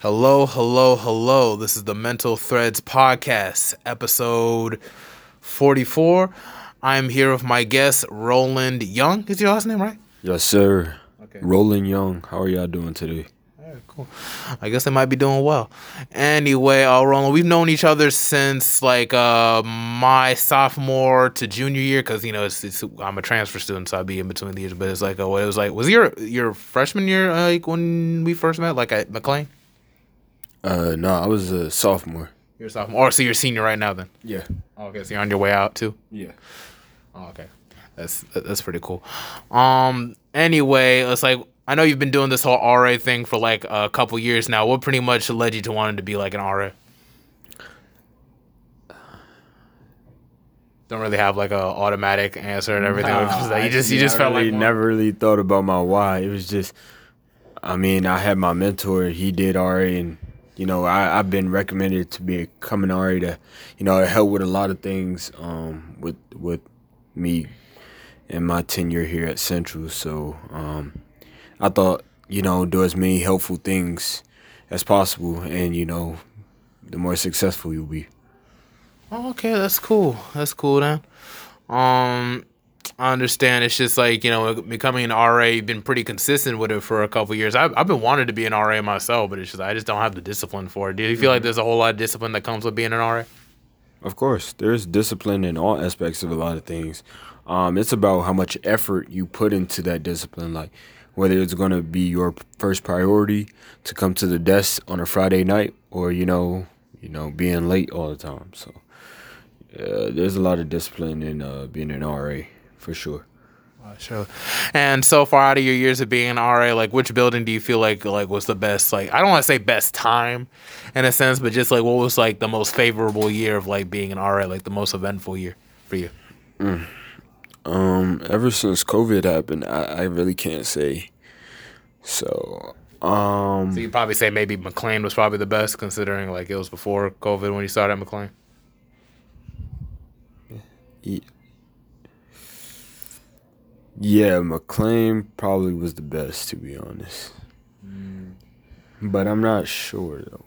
Hello, hello, hello. This is the Mental Threads Podcast, episode 44. I'm here with my guest, Roland Young. Is your last name right? Yes, sir. Okay. Roland Young. How are y'all doing today? Cool. I guess they might be doing well. Anyway, uh, Roland, we've known each other since like uh, my sophomore to junior year because you know it's, it's, I'm a transfer student, so I'd be in between the years. But it's like uh, what it was like. Was your your freshman year uh, like when we first met, like at McLean? Uh, no, I was a sophomore. You're a sophomore, or so you're a senior right now then? Yeah. Oh, okay, so you're on your way out too. Yeah. Oh, okay, that's that's pretty cool. Um. Anyway, it's like I know you've been doing this whole RA thing for like a couple years now. What pretty much led you to wanting to be like an RA? Don't really have like a automatic answer and everything. Nah, you just you actually, just I felt really like never really thought about my why. It was just, I mean, I had my mentor. He did RA, and you know, I I've been recommended to be a RA to, you know, help with a lot of things. Um, with with me and my tenure here at Central. So, um, I thought, you know, do as many helpful things as possible, and you know, the more successful you'll be. Oh, okay, that's cool. That's cool then. Um, I understand. It's just like you know, becoming an RA. You've been pretty consistent with it for a couple years. I've I've been wanting to be an RA myself, but it's just I just don't have the discipline for it. Do you feel like there's a whole lot of discipline that comes with being an RA? Of course, there's discipline in all aspects of a lot of things. Um, it's about how much effort you put into that discipline, like whether it's going to be your first priority to come to the desk on a Friday night, or you know, you know, being late all the time. So, uh, there's a lot of discipline in uh, being an RA for sure. Uh, Sure. And so far out of your years of being an RA, like which building do you feel like like was the best? Like I don't want to say best time, in a sense, but just like what was like the most favorable year of like being an RA, like the most eventful year for you. Um, ever since COVID happened, I, I really can't say. So, um, So you probably say maybe McLean was probably the best, considering like it was before COVID when you started at McLean. Ye- Yeah, McLean probably was the best to be honest. Mm. But I'm not sure though.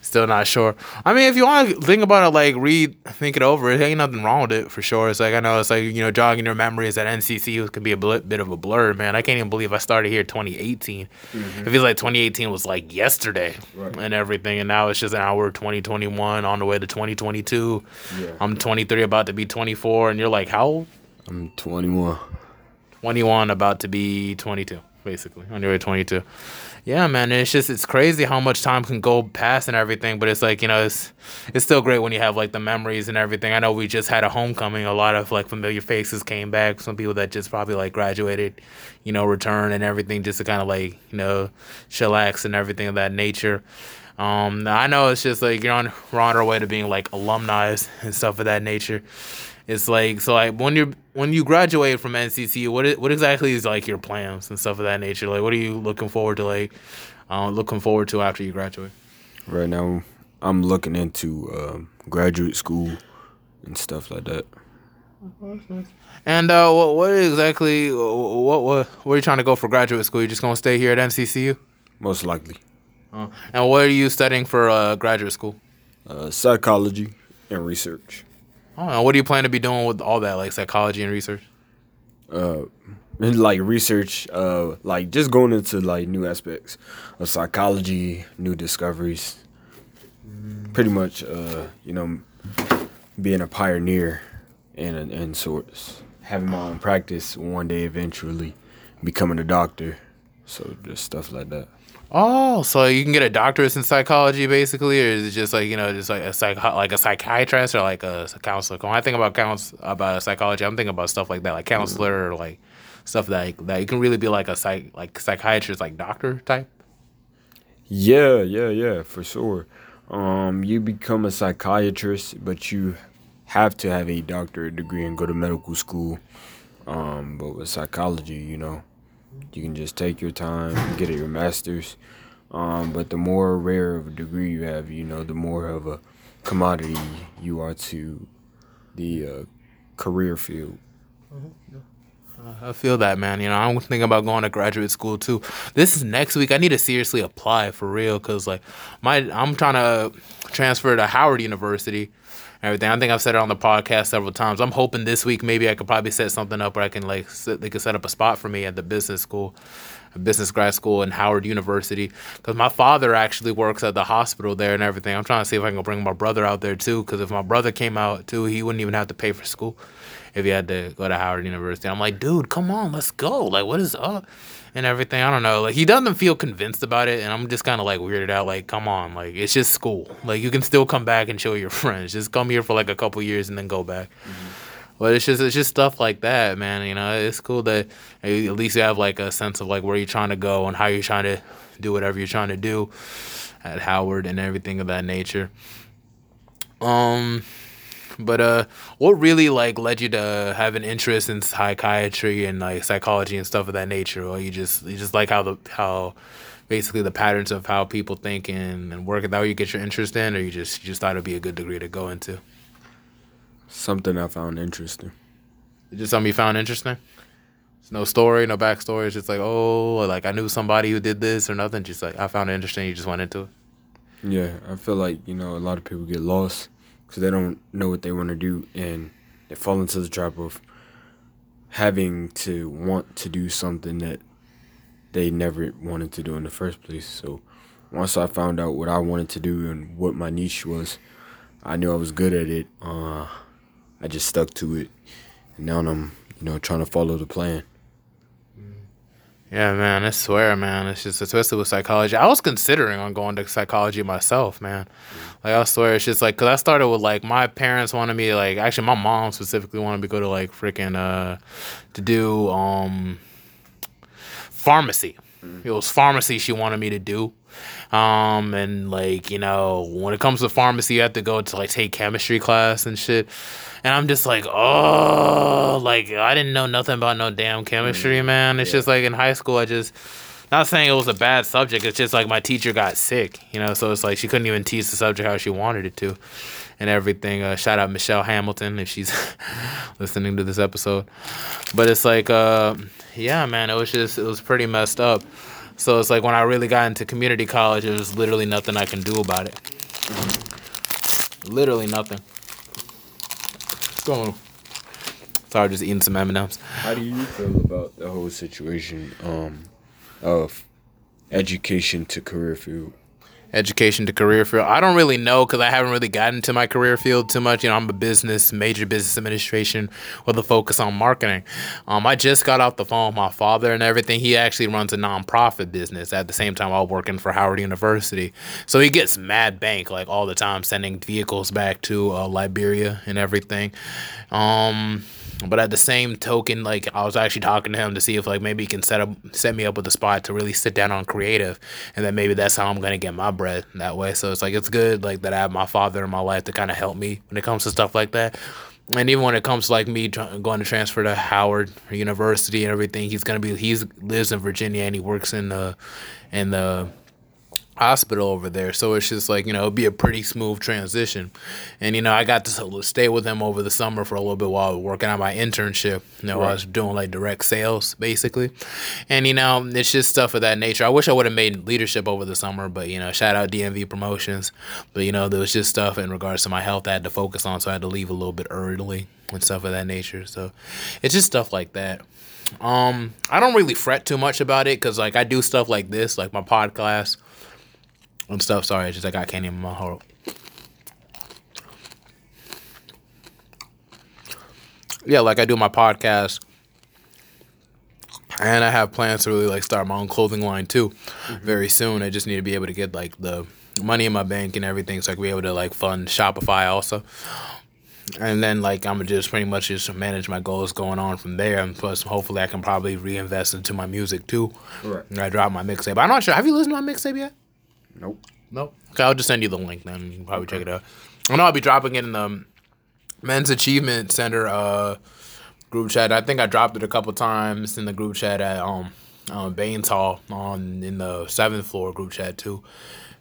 Still not sure. I mean, if you want to think about it, like read, think it over, it ain't nothing wrong with it for sure. It's like I know it's like you know jogging your memories at NCC could be a bl- bit of a blur, man. I can't even believe I started here 2018. Mm-hmm. It feels like 2018 was like yesterday Right. and everything, and now it's just now we're 2021 on the way to 2022. Yeah. I'm 23, about to be 24, and you're like how old? I'm 21. 21 about to be 22 basically on your way 22 yeah man it's just it's crazy how much time can go past and everything but it's like you know it's it's still great when you have like the memories and everything. I know we just had a homecoming a lot of like familiar faces came back some people that just probably like graduated you know return and everything just to kind of like you know chillax and everything of that nature. Um i know it's just like you're on we're on our way to being like alumni and stuff of that nature it's like so like when you're when you graduate from NCC, what what exactly is like your plans and stuff of that nature? Like, what are you looking forward to? Like, uh, looking forward to after you graduate? Right now, I'm looking into um, graduate school and stuff like that. And uh, what what exactly what what where are you trying to go for graduate school? You just gonna stay here at NCCU? Most likely, Uh, and what are you studying for uh, graduate school? uh, psychology and research. And what do you plan to be doing with all that, like psychology and research? uh and, like research uh like just going into like new aspects of psychology new discoveries. Pretty much uh you know being a pioneer in in sorts. Having my own practice one day eventually becoming a doctor. So just stuff like that Oh, so you can get a doctorate in psychology, basically, or is it just like you know, just like a psych, like a psychiatrist or like a counselor? When I think about counts about psychology, I'm thinking about stuff like that, like counselor or like stuff that like, that you can really be like a psych, like psychiatrist, like doctor type. Yeah, yeah, yeah, for sure. Um, you become a psychiatrist, but you have to have a doctorate degree and go to medical school. Um, but with psychology, you know, you can just take your time, get your master's. Um, but the more rare of a degree you have, you know, the more of a commodity you are to the uh, career field. I feel that, man. You know, I'm thinking about going to graduate school too. This is next week. I need to seriously apply for real because, like, my I'm trying to transfer to Howard University. Everything. I think I've said it on the podcast several times. I'm hoping this week maybe I could probably set something up where I can like they could set up a spot for me at the business school, business grad school in Howard University. Because my father actually works at the hospital there and everything. I'm trying to see if I can bring my brother out there too. Because if my brother came out too, he wouldn't even have to pay for school if you had to go to Howard University. I'm like, dude, come on, let's go. Like, what is up? And everything. I don't know. Like, he doesn't feel convinced about it. And I'm just kind of like weirded out. Like, come on. Like, it's just school. Like, you can still come back and show your friends. Just come here for like a couple years and then go back. Mm-hmm. But it's just it's just stuff like that, man. You know, it's cool that at least you have like a sense of like where you're trying to go and how you're trying to do whatever you're trying to do at Howard and everything of that nature. Um, but uh, what really like led you to have an interest in psychiatry and like psychology and stuff of that nature, or you just you just like how the how basically the patterns of how people think and, and work? Is that what you get your interest in, or you just you just thought it'd be a good degree to go into? Something I found interesting. just something you found interesting. It's no story, no backstory. It's just like oh, like I knew somebody who did this or nothing. Just like I found it interesting. You just went into it. Yeah, I feel like you know a lot of people get lost because they don't know what they want to do and they fall into the trap of having to want to do something that they never wanted to do in the first place. So once I found out what I wanted to do and what my niche was, I knew I was good at it. Uh, I just stuck to it, and now I'm you know trying to follow the plan. Yeah, man, I swear, man. It's just especially with psychology. I was considering on going to psychology myself, man. Like I swear, it's just like because I started with like my parents wanted me like actually my mom specifically wanted me to go to like freaking uh to do um pharmacy. Mm. It was pharmacy she wanted me to do. Um and like, you know, when it comes to pharmacy you have to go to like take chemistry class and shit. And I'm just like, oh, like I didn't know nothing about no damn chemistry, mm. man. It's yeah. just like in high school, I just, not saying it was a bad subject. It's just like my teacher got sick, you know, so it's like she couldn't even teach the subject how she wanted it to, and everything. Uh, shout out Michelle Hamilton if she's listening to this episode. But it's like, uh, yeah, man, it was just it was pretty messed up. So it's like when I really got into community college, there was literally nothing I can do about it. Literally nothing going? On? Sorry, just eating some M and M's. How do you feel about the whole situation um, of education to career field? Education to career field. I don't really know because I haven't really gotten to my career field too much. You know, I'm a business major business administration with a focus on marketing. Um, I just got off the phone with my father and everything. He actually runs a nonprofit business at the same time while working for Howard University. So he gets mad bank like all the time, sending vehicles back to uh, Liberia and everything. Um, but at the same token, like I was actually talking to him to see if like maybe he can set up set me up with a spot to really sit down on creative, and then maybe that's how I'm gonna get my bread that way. So it's like it's good like that I have my father in my life to kind of help me when it comes to stuff like that. And even when it comes to like me going to transfer to Howard University and everything, he's gonna be he's lives in Virginia and he works in the in the hospital over there. So it's just like, you know, it'd be a pretty smooth transition. And, you know, I got to stay with him over the summer for a little bit while working on my internship. You know, right. I was doing like direct sales basically. And, you know, it's just stuff of that nature. I wish I would have made leadership over the summer, but, you know, shout out DMV promotions. But, you know, there was just stuff in regards to my health I had to focus on. So I had to leave a little bit early and stuff of that nature. So it's just stuff like that. Um, I don't really fret too much about it because like I do stuff like this, like my podcast and stuff. Sorry, it's just like I got candy in my heart. Yeah, like I do my podcast, and I have plans to really like start my own clothing line too, mm-hmm. very soon. I just need to be able to get like the money in my bank and everything, so I can be able to like fund Shopify also. And then like I'm just pretty much just manage my goals going on from there, and plus hopefully I can probably reinvest into my music too. Right. I drop my mixtape. I'm not sure. Have you listened to my mixtape yet? Nope. Nope. Okay, I'll just send you the link then. You can probably check it out. I know I'll be dropping it in the Men's Achievement Center uh, group chat. I think I dropped it a couple times in the group chat at um, um Baynes Hall on in the seventh floor group chat too,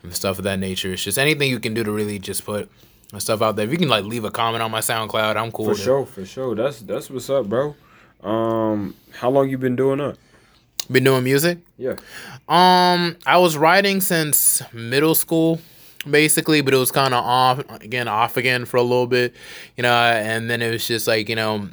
and stuff of that nature. It's just anything you can do to really just put stuff out there. If you can like leave a comment on my SoundCloud, I'm cool. For sure, for sure. That's that's what's up, bro. Um, how long you been doing that? Been doing music? Yeah. Um, I was writing since middle school, basically, but it was kind of off again, off again for a little bit, you know. And then it was just like you know,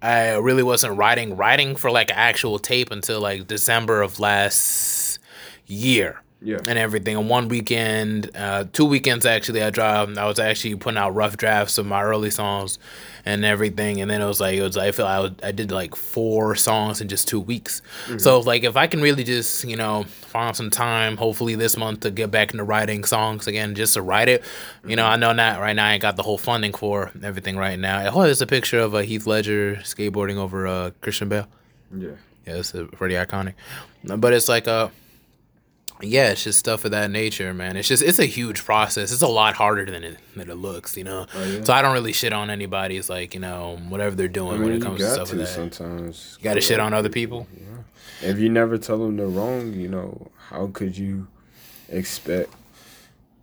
I really wasn't writing writing for like actual tape until like December of last year. Yeah. And everything. And one weekend, uh, two weekends actually, I dropped. I was actually putting out rough drafts of my early songs, and everything. And then it was like it was. I feel I, was, I did like four songs in just two weeks. Mm-hmm. So like if I can really just you know find some time, hopefully this month to get back into writing songs again, just to write it. You know, I know that right now I ain't got the whole funding for everything right now. Oh, there's a picture of a uh, Heath Ledger skateboarding over uh, Christian Bale. Yeah. Yeah, it's pretty iconic. But it's like a. Yeah, it's just stuff of that nature, man. It's just it's a huge process. It's a lot harder than it than it looks, you know. Oh, yeah. So I don't really shit on anybody. It's like you know whatever they're doing I mean, when it comes to stuff to like that. Sometimes you got to shit on other people. Yeah. If you never tell them they're wrong, you know how could you expect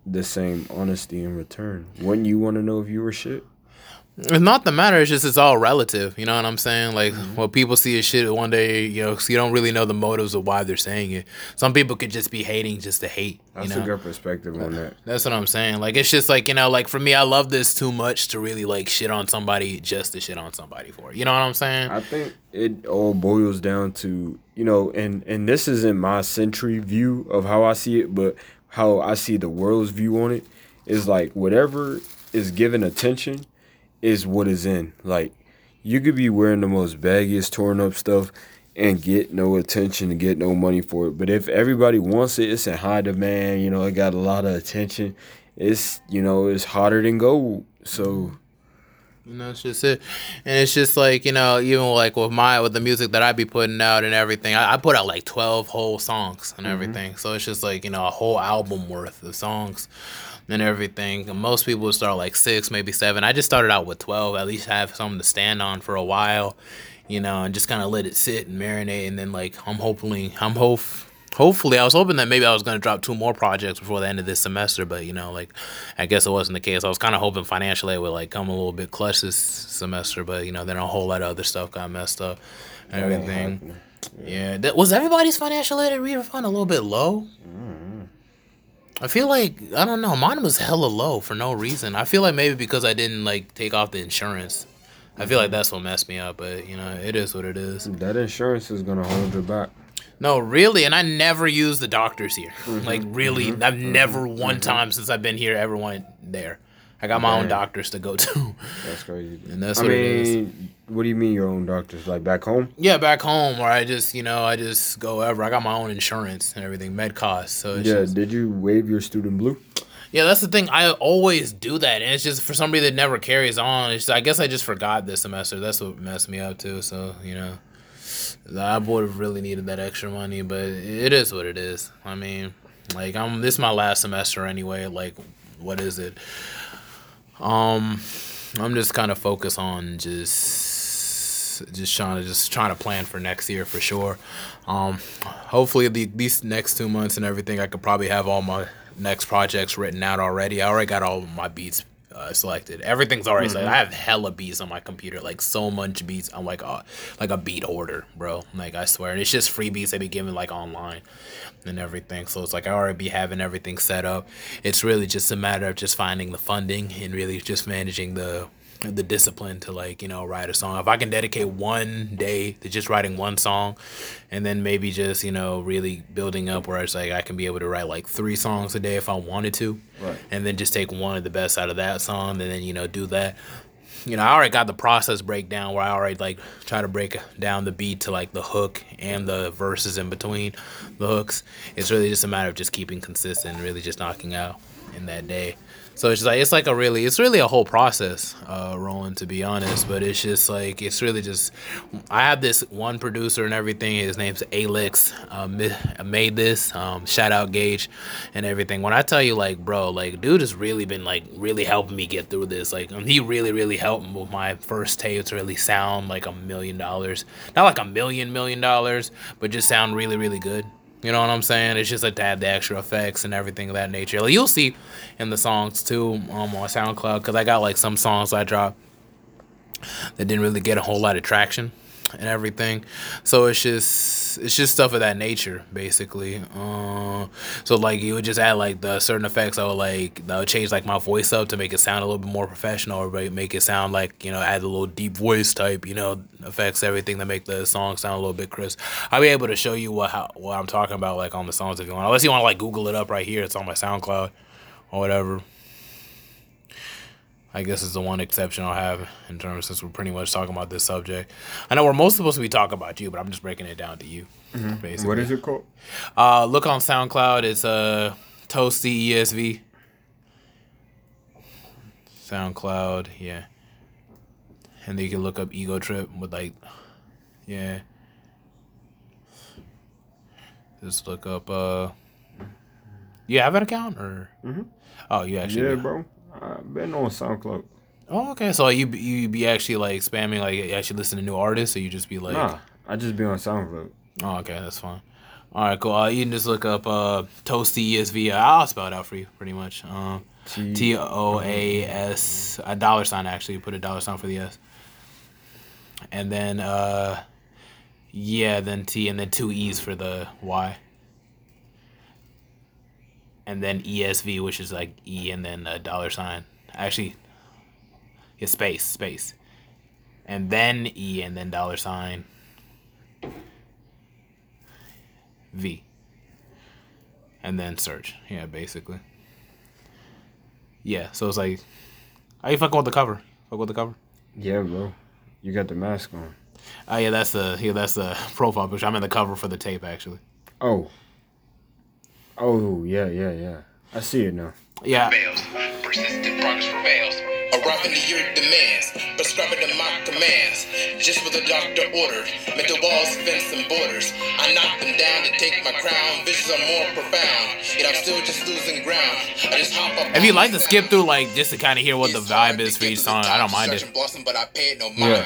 the same honesty in return? Wouldn't you want to know if you were shit? It's not the matter. It's just it's all relative. You know what I'm saying? Like mm-hmm. what people see as shit one day, you know, so you don't really know the motives of why they're saying it. Some people could just be hating just to hate. That's you know? a good perspective on that. That's what I'm saying. Like it's just like you know, like for me, I love this too much to really like shit on somebody just to shit on somebody for. It. You know what I'm saying? I think it all boils down to you know, and and this isn't my century view of how I see it, but how I see the world's view on it is like whatever is given attention is what is in. Like you could be wearing the most baggiest, torn up stuff and get no attention and get no money for it. But if everybody wants it, it's in high demand. You know, it got a lot of attention. It's you know, it's hotter than gold. So. You know, it's just it, and it's just like you know, even like with my with the music that I be putting out and everything, I, I put out like twelve whole songs and mm-hmm. everything. So it's just like you know a whole album worth of songs and everything. Most people would start like six, maybe seven. I just started out with twelve. At least have something to stand on for a while, you know, and just kind of let it sit and marinate. And then like I'm hopefully, I'm hope, hopefully, I was hoping that maybe I was gonna drop two more projects before the end of this semester. But you know, like I guess it wasn't the case. I was kind of hoping financially it would like come a little bit clutch this semester, but you know, then a whole lot of other stuff got messed up and everything. Yeah, that was everybody's financial aid refund a little bit low. Mm. I feel like I don't know. Mine was hella low for no reason. I feel like maybe because I didn't like take off the insurance. I feel like that's what messed me up. But you know, it is what it is. That insurance is gonna hold you back. No, really, and I never use the doctors here. Mm-hmm. Like really, mm-hmm. I've never mm-hmm. one time since I've been here ever went there. I got my own doctors to go to. That's crazy. And that's I what mean, it is. What do you mean your own doctors? Like back home? Yeah, back home where I just, you know, I just go ever. I got my own insurance and everything, med costs. So yeah. Just, did you waive your student blue? Yeah, that's the thing. I always do that, and it's just for somebody that never carries on. It's I guess I just forgot this semester. That's what messed me up too. So you know, I would have really needed that extra money, but it is what it is. I mean, like I'm this is my last semester anyway. Like, what is it? Um, I'm just kind of focused on just just trying to just trying to plan for next year for sure. Um, hopefully the, these next two months and everything, I could probably have all my next projects written out already. I already got all my beats uh, selected. Everything's already mm-hmm. selected. I have hella beats on my computer, like so much beats. I'm like a like a beat order, bro. Like I swear, and it's just free beats they be giving like online and everything. So it's like I already be having everything set up. It's really just a matter of just finding the funding and really just managing the the discipline to like you know write a song if i can dedicate one day to just writing one song and then maybe just you know really building up where it's like i can be able to write like three songs a day if i wanted to right. and then just take one of the best out of that song and then you know do that you know, I already got the process breakdown where I already like try to break down the beat to like the hook and the verses in between the hooks. It's really just a matter of just keeping consistent, really just knocking out in that day. So it's like it's like a really it's really a whole process, uh, Roland to be honest. But it's just like it's really just I have this one producer and everything. His name's Alex. Um, made this. Um, shout out Gage and everything. When I tell you like, bro, like dude has really been like really helping me get through this. Like he really really helped with my first tape to really sound like a million dollars. Not like a million million dollars, but just sound really really good. You know what I'm saying? It's just to have the extra effects and everything of that nature. Like you'll see in the songs too um, on SoundCloud because I got like some songs I dropped that didn't really get a whole lot of traction and everything. So it's just it's just stuff of that nature, basically. Uh, so like you would just add like the certain effects. I would like I would change like my voice up to make it sound a little bit more professional, or make it sound like you know add a little deep voice type, you know, effects, everything to make the song sound a little bit crisp. I'll be able to show you what how, what I'm talking about like on the songs if you want. Unless you want to like Google it up right here, it's on my SoundCloud or whatever. I guess is the one exception I'll have in terms since we're pretty much talking about this subject. I know we're most supposed to be talking about you, but I'm just breaking it down to you. Mm-hmm. Basically. What is it called? Uh, look on SoundCloud. It's uh, Toasty ESV. SoundCloud, yeah. And then you can look up Ego Trip with like, yeah. Just look up. uh You have an account or? Mm-hmm. Oh, you actually? Yeah, bro. I've been on SoundCloud. Oh, okay. So you you be actually like spamming, like actually listen to new artists, or you just be like? Nah, I just be on SoundCloud. Oh, okay, that's fine. All right, cool. Uh, you can just look up uh, Toasty ESV. I'll spell it out for you, pretty much. Um, T O A S a dollar sign actually. Put a dollar sign for the S. And then uh, yeah, then T, and then two E's for the Y and then ESV, which is like E and then a dollar sign. Actually, yeah, space, space. And then E and then dollar sign V. And then search. Yeah, basically. Yeah, so it's like, how you fucking with the cover? Fuck with the cover? Yeah, bro. You got the mask on. Oh yeah, that's the yeah that's the profile picture. I'm in the cover for the tape actually. Oh, Oh yeah, yeah, yeah. I see it now. Yeah. Persistent progress prevails. Arriving to your demands, prescribing to my commands. Just what the doctor ordered. Mental walls, fence, and borders. I knock them down to take my crown. Visions are more profound. Yet I'm still just losing ground. I just hop up. If you like to skip through, like, just to kind of hear what the vibe is for each song, I don't mind it. Yeah.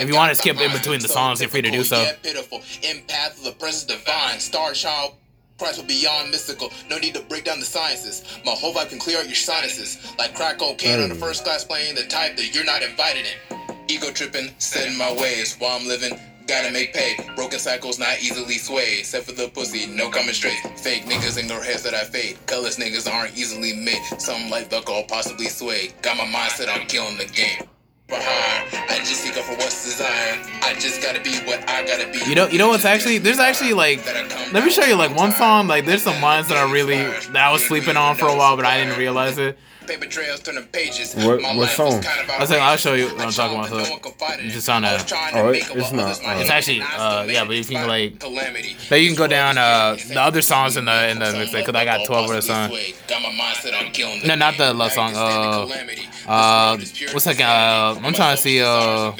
If you want to skip in between the songs, you're free to do so. Pitiful. Empath of the presence divine. Star child Christ will beyond mystical. No need to break down the sciences. My whole vibe can clear out your sinuses. Like crack cocaine on a hmm. first class plane, the type that you're not invited in. Ego tripping, setting my ways while I'm living. Gotta make pay. Broken cycles not easily swayed. Except for the pussy, no coming straight. Fake niggas ignore heads that I fade. Colorless niggas aren't easily made. Some like alcohol possibly sway. Got my mindset on killing the game. I just seek for what's desired. I just gotta be what I gotta be. You know, you know what's actually there's actually like let me show you like one song like there's some lines that I really that I was sleeping on for a while but I didn't realize it. Paper trails turning pages. What, what song? I was like, I'll show you what I'm talking about. So you just on a. Oh, it, it's not. Uh, it's actually, uh, yeah, but if you can like, now you can go down uh the other songs in the in the mix because I got 12 of the songs. No, not the love song. Uh, uh, what's that? Uh, I'm trying to see. Uh,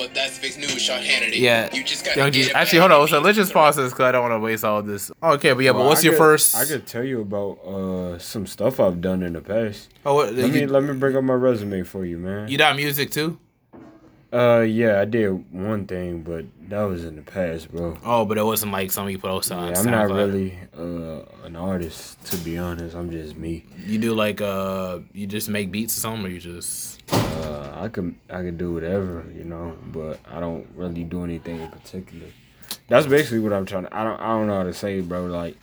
but that's fake news, Sean Hannity. Yeah. You just Young G. Actually, hold on. So let's just pause this because I don't want to waste all this. Okay, but yeah, well, but what's I your could, first? I could tell you about uh some stuff I've done in the past. Oh, what, let you, me let me bring up my resume for you, man. You got music too? Uh, yeah, I did one thing, but that was in the past, bro. Oh, but it wasn't like something you put on. Yeah, I'm not really uh an artist, to be honest. I'm just me. You do like uh, you just make beats or something, or you just. Uh, I can I can do whatever, you know, but I don't really do anything in particular. That's basically what I'm trying to. I don't I don't know how to say, bro. Like,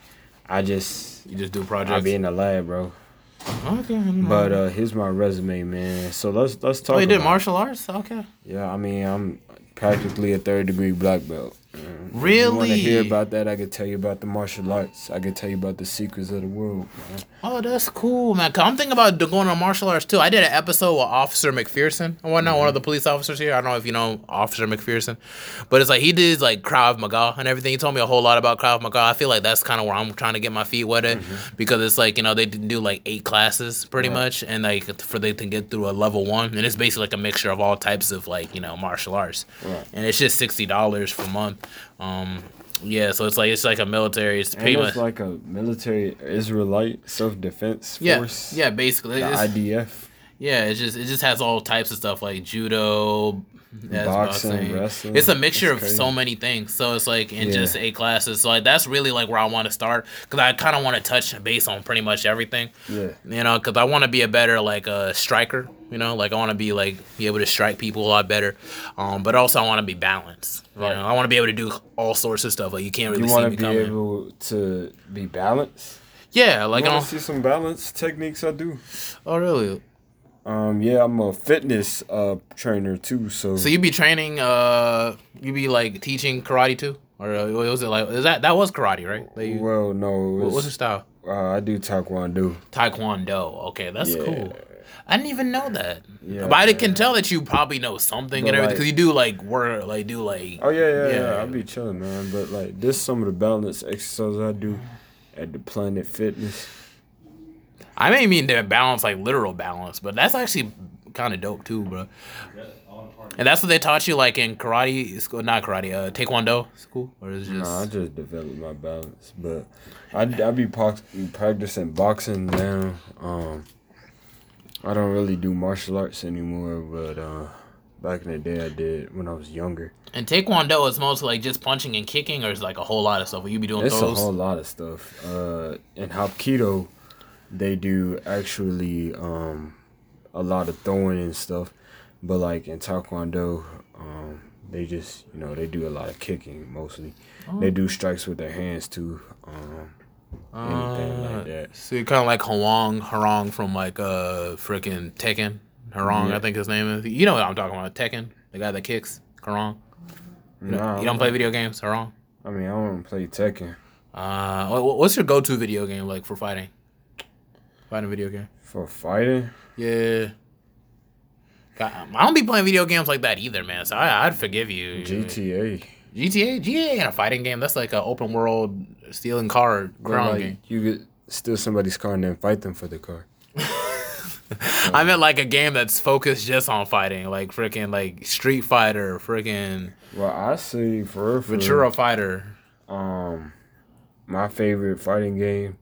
I just you just do projects. I be in the lab, bro. Okay. But uh, here's my resume, man. So let's let's talk. Oh, you did martial arts? Okay. Yeah, I mean I'm practically a third degree black belt. Really? If you want to hear about that? I could tell you about the martial arts. I could tell you about the secrets of the world. Man. Oh, that's cool, man. i I'm thinking about going on martial arts too. I did an episode with Officer McPherson. I want to mm-hmm. one of the police officers here. I don't know if you know Officer McPherson, but it's like he did like Krav Maga and everything. He told me a whole lot about Krav Maga. I feel like that's kind of where I'm trying to get my feet wet at mm-hmm. because it's like you know they do like eight classes pretty right. much, and like for they to get through a level one, and it's basically like a mixture of all types of like you know martial arts, right. and it's just sixty dollars per month. Um, yeah, so it's like it's like a military. It's pretty much like a military Israelite self defense yeah, force. Yeah, basically. The IDF. Yeah, it just it just has all types of stuff like judo, that's Boxing, boxing. wrestling. It's a mixture of so many things. So it's like in Yeah. just eight classes. So like that's really like where I want to start because I kind of want to touch base on pretty much everything. Yeah. You know, because I want to be a better like a uh, striker. You know, like I want to be like be able to strike people a lot better. Um, but also I want to be balanced. You Right. know, I want to be able to do all sorts of stuff. Like you can't really You see want me to be coming. able to be balanced. yeah, like I I want don't, to see some balance techniques. I do. oh really? Um, yeah, I'm a fitness uh trainer too. So, So you be training? Uh, you be like teaching karate too, or uh, was it like? Is that that was karate, right? Well, no, what- what's your style? uh, I do taekwondo. Taekwondo. Okay, that's Yeah. cool. I didn't even know that. Yeah. but I can tell that you probably know something But and everything like- because you do like work, like do like. Oh yeah, yeah, yeah. Yeah. I be chilling, man. But like, this some of the balance exercises I do at the Planet Fitness. I may mean to balance like literal balance, but that's actually kind of dope too, bro. And that's what they taught you like in karate school, not karate, uh, taekwondo school, or is it just? Nah, I just developed my balance, but I I be pox- practicing boxing now. Um, I don't really do martial arts anymore, but uh, back in the day I did when I was younger. and taekwondo is mostly like just punching and kicking, or is like a whole lot of stuff. Will you be doing It's a whole lot of stuff. Uh, in Hapkido, they do actually um, a lot of throwing and stuff, but like in Taekwondo, um, they just you know they do a lot of kicking mostly. They do strikes with their hands too. Um, anything Uh, like that. So you're kind of like Hwang Hwoarang from like uh freaking Tekken. Hwoarang, Yeah. I think his name is. You know what I'm talking about? Tekken, the guy that kicks. Hwoarang. You, don't- Nah, you don't play video games, Hwoarang. I mean, I don't play Tekken Uh, what's your go-to video game like for fighting? Fighting video game. for fighting. Yeah. God, I don't be playing video games like that either, man. So I, I'd forgive you. GTA. GTA, GTA ain't a fighting game. That's like an open world stealing car crown like, game. You could steal somebody's car and then fight them for the car. I meant like a game that's focused just on fighting, like freaking like Street Fighter, freaking Well, I see for real, for real, Virtua Fighter. Um, my favorite fighting game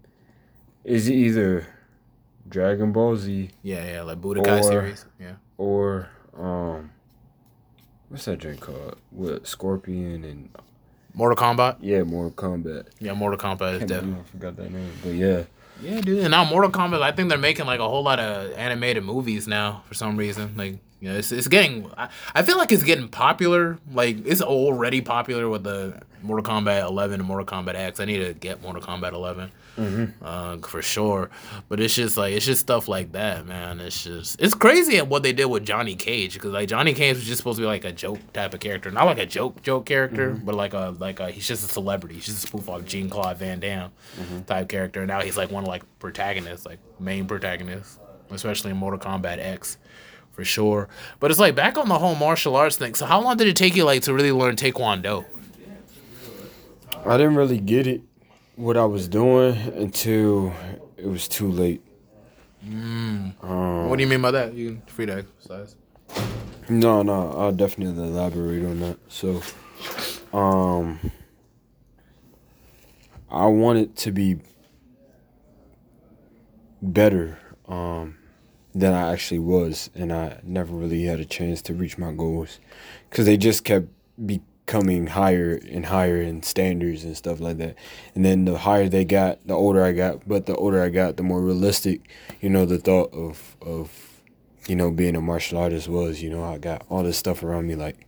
is either Dragon Ball Z Yeah, yeah, like Budokai Or- series. Yeah. or um, what's that drink called? With Scorpion and Mortal Kombat. yeah, Mortal Kombat. Yeah, Mortal Kombat is I forgot that name, but yeah, Yeah, dude. And now Mortal Kombat, I think they're making like a whole lot of animated movies now for some reason. Like, you know, it's, it's getting, I, I feel like it's getting popular. Like, it's already popular with the Mortal Kombat 11 and Mortal Kombat X. I need to get Mortal Kombat 11 mm-hmm. uh, for sure. But it's just like, it's just stuff like that, man. It's just, it's crazy at what they did with Johnny Cage because like Johnny Cage was just supposed to be like a joke type of character. Not like a joke, joke character, mm-hmm. but like a, like a, he's just a celebrity. He's just a spoof off Jean Claude Van Damme mm-hmm. type character. And now he's like one of like protagonists, like main protagonists, especially in Mortal Kombat X, for sure. But it's like back on the whole martial arts thing. So how long did it take you like to really learn Taekwondo? I didn't really get it what I was doing until it was too late. What do you mean by that? You can free to exercise. No, no, I'll definitely elaborate on that. So, um, I wanted to be better um, than I actually was, and I never really had a chance to reach my goals because they just kept becoming higher and higher in standards and stuff like that. And then the higher they got, the older I got. But the older I got, the more realistic, you know, the thought of of you know, being a martial artist was, you know, I got all this stuff around me like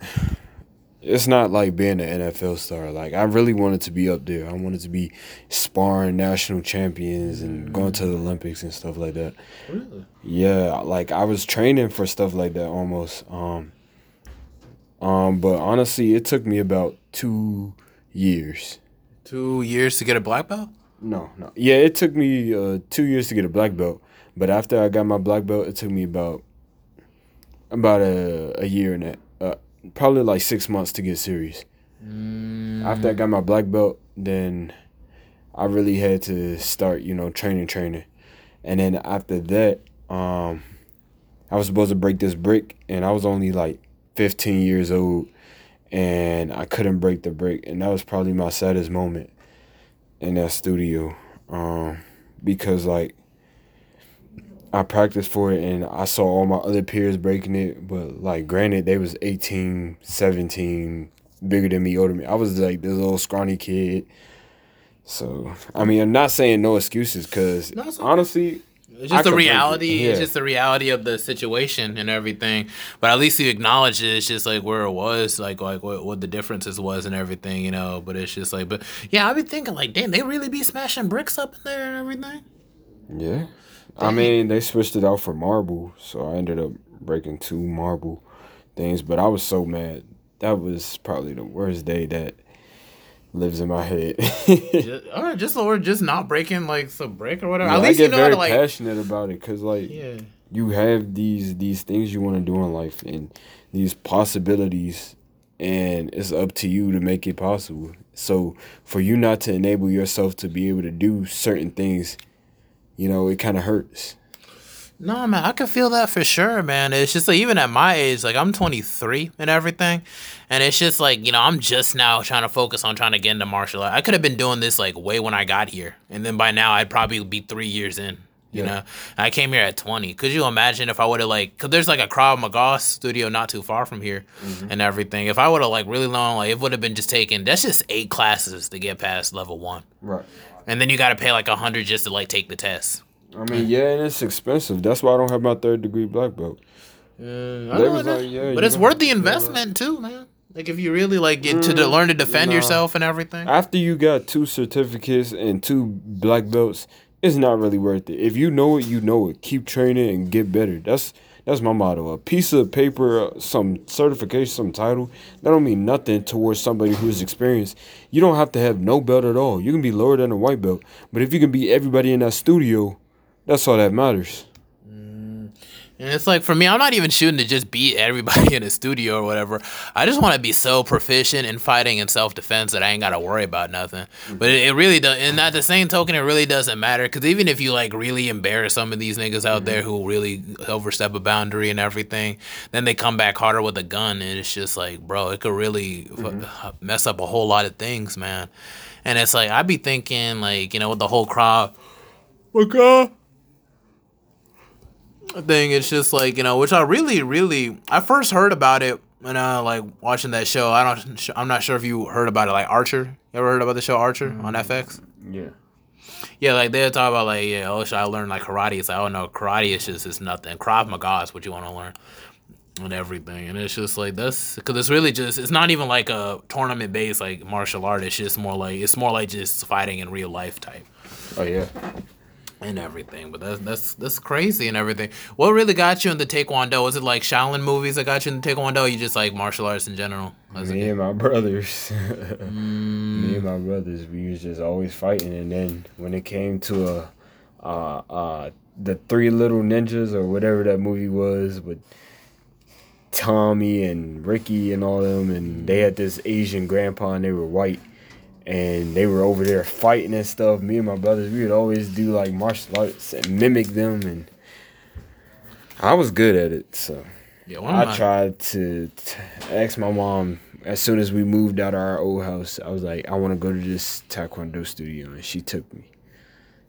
it's not like being an NFL star. Like I really wanted to be up there. I wanted to be sparring national champions and going to the Olympics and stuff like that. Really? Yeah, like I was training for stuff like that almost. Um um but honestly, it took me about 2 years. Two years to get a black belt? No, no. Yeah, it took me uh, two years to get a black belt, but after I got my black belt, it took me about about a a year and a probably like six months to get serious. After I got my black belt, then I really had to start, you know, training, training, and then after that, um, I was supposed to break this brick, and I was only like 15 years old, and I couldn't break the brick, and that was probably my saddest moment in that studio um because like I practiced for it and I saw all my other peers breaking it, but like granted they was 18, 17, bigger than me, older than me. I was like this little scrawny kid. So I mean, I'm not saying no excuses because No, okay. honestly, It's I just the could break it. reality. It's just the reality of the situation and everything. But at least you acknowledge it. It's just like where it was, like like what, what the differences was and everything, you know. But it's just like, but yeah, I've been thinking like, damn, they really be smashing bricks up in there and everything. yeah. I mean, they switched it out for marble, so I ended up breaking two marble things. But I was so mad. That was probably the worst day that lives in my head. Just, right, just or just not breaking like some brick or whatever. Yeah, at I least get you know how very to like. passionate about it because like Yeah. you have these these things you want to do in life and these possibilities and it's up to you to make it possible so for you not to enable yourself to be able to do certain things you know it kind of hurts No, man, I can feel that for sure, man. It's just like even at my age, like I'm 23 and everything, and it's just like you know I'm just now trying to focus on trying to get into martial art. I could have been doing this like way when I got here, and then by now I'd probably be three years in. You Yeah. know, I came here at 20. Could you imagine if I would have like, cause there's like a Krav Maga studio not too far from here, mm-hmm. and everything. If I would have like really long, like it would have been just taken. That's just eight classes to get past level one, right and then you got to pay like a hundred just to like take the test. i mean yeah and it's expensive that's why i don't have my third degree black belt I They know like, yeah, but it's know, worth the yeah, investment too, man. Like if you really like get to the, Mm, learn to defend nah. yourself and everything. after you got two certificates and two black belts, it's not really worth it. If you know it, you know it. Keep training and get better. That's that's my motto. A piece of paper, some certification, some title, that don't mean nothing towards somebody who's experienced. You don't have to have no belt at all. You can be lower than a white belt. But if you can beat everybody in that studio, that's all that matters. And it's like for me, I'm not even shooting to just beat everybody in the studio or whatever. I just want to be so proficient in fighting and self defense that I ain't got to worry about nothing. Mm-hmm. But it, it really does. And at the same token, it really doesn't matter because even if you like really embarrass some of these niggas out there mm-hmm. who really overstep a boundary and everything, then they come back harder with a gun, and it's just like, bro, it could really f- mm-hmm. mess up a whole lot of things, man. And it's like I'd be thinking, like you know, with the whole crowd, my God thing. It's just like you know, which I really, really, I first heard about it when I like watching that show. I don't, I'm not sure if you heard about it, like Archer. You ever heard about the show Archer on mm-hmm. FX? Yeah. Yeah, like they talk about like, yeah, oh, should I learn like karate? It's like, oh no, karate is just is nothing. Krav Maga is what you want to learn. And everything, and it's just like that's because it's really just it's not even like a tournament based like martial art. It's just more like it's more like just fighting in real life type Oh yeah. And everything. But that's that's that's crazy and everything. What really got you into Taekwondo? Was it like Shaolin movies that got you into Taekwondo? Or you just like martial arts in general? As Me and my brothers. Me and my brothers, we was just always fighting, and then when it came to a, uh, uh, the Three Little Ninjas or whatever that movie was with Tommy and Ricky and all them, and they had this Asian grandpa and they were white, and they were over there fighting and stuff. Me and my brothers, we would always do like martial arts and mimic them, and I was good at it, so. yeah, of my- I tried to t- ask my mom as soon as we moved out of our old house. I was like, I want to go to this taekwondo studio, and she took me,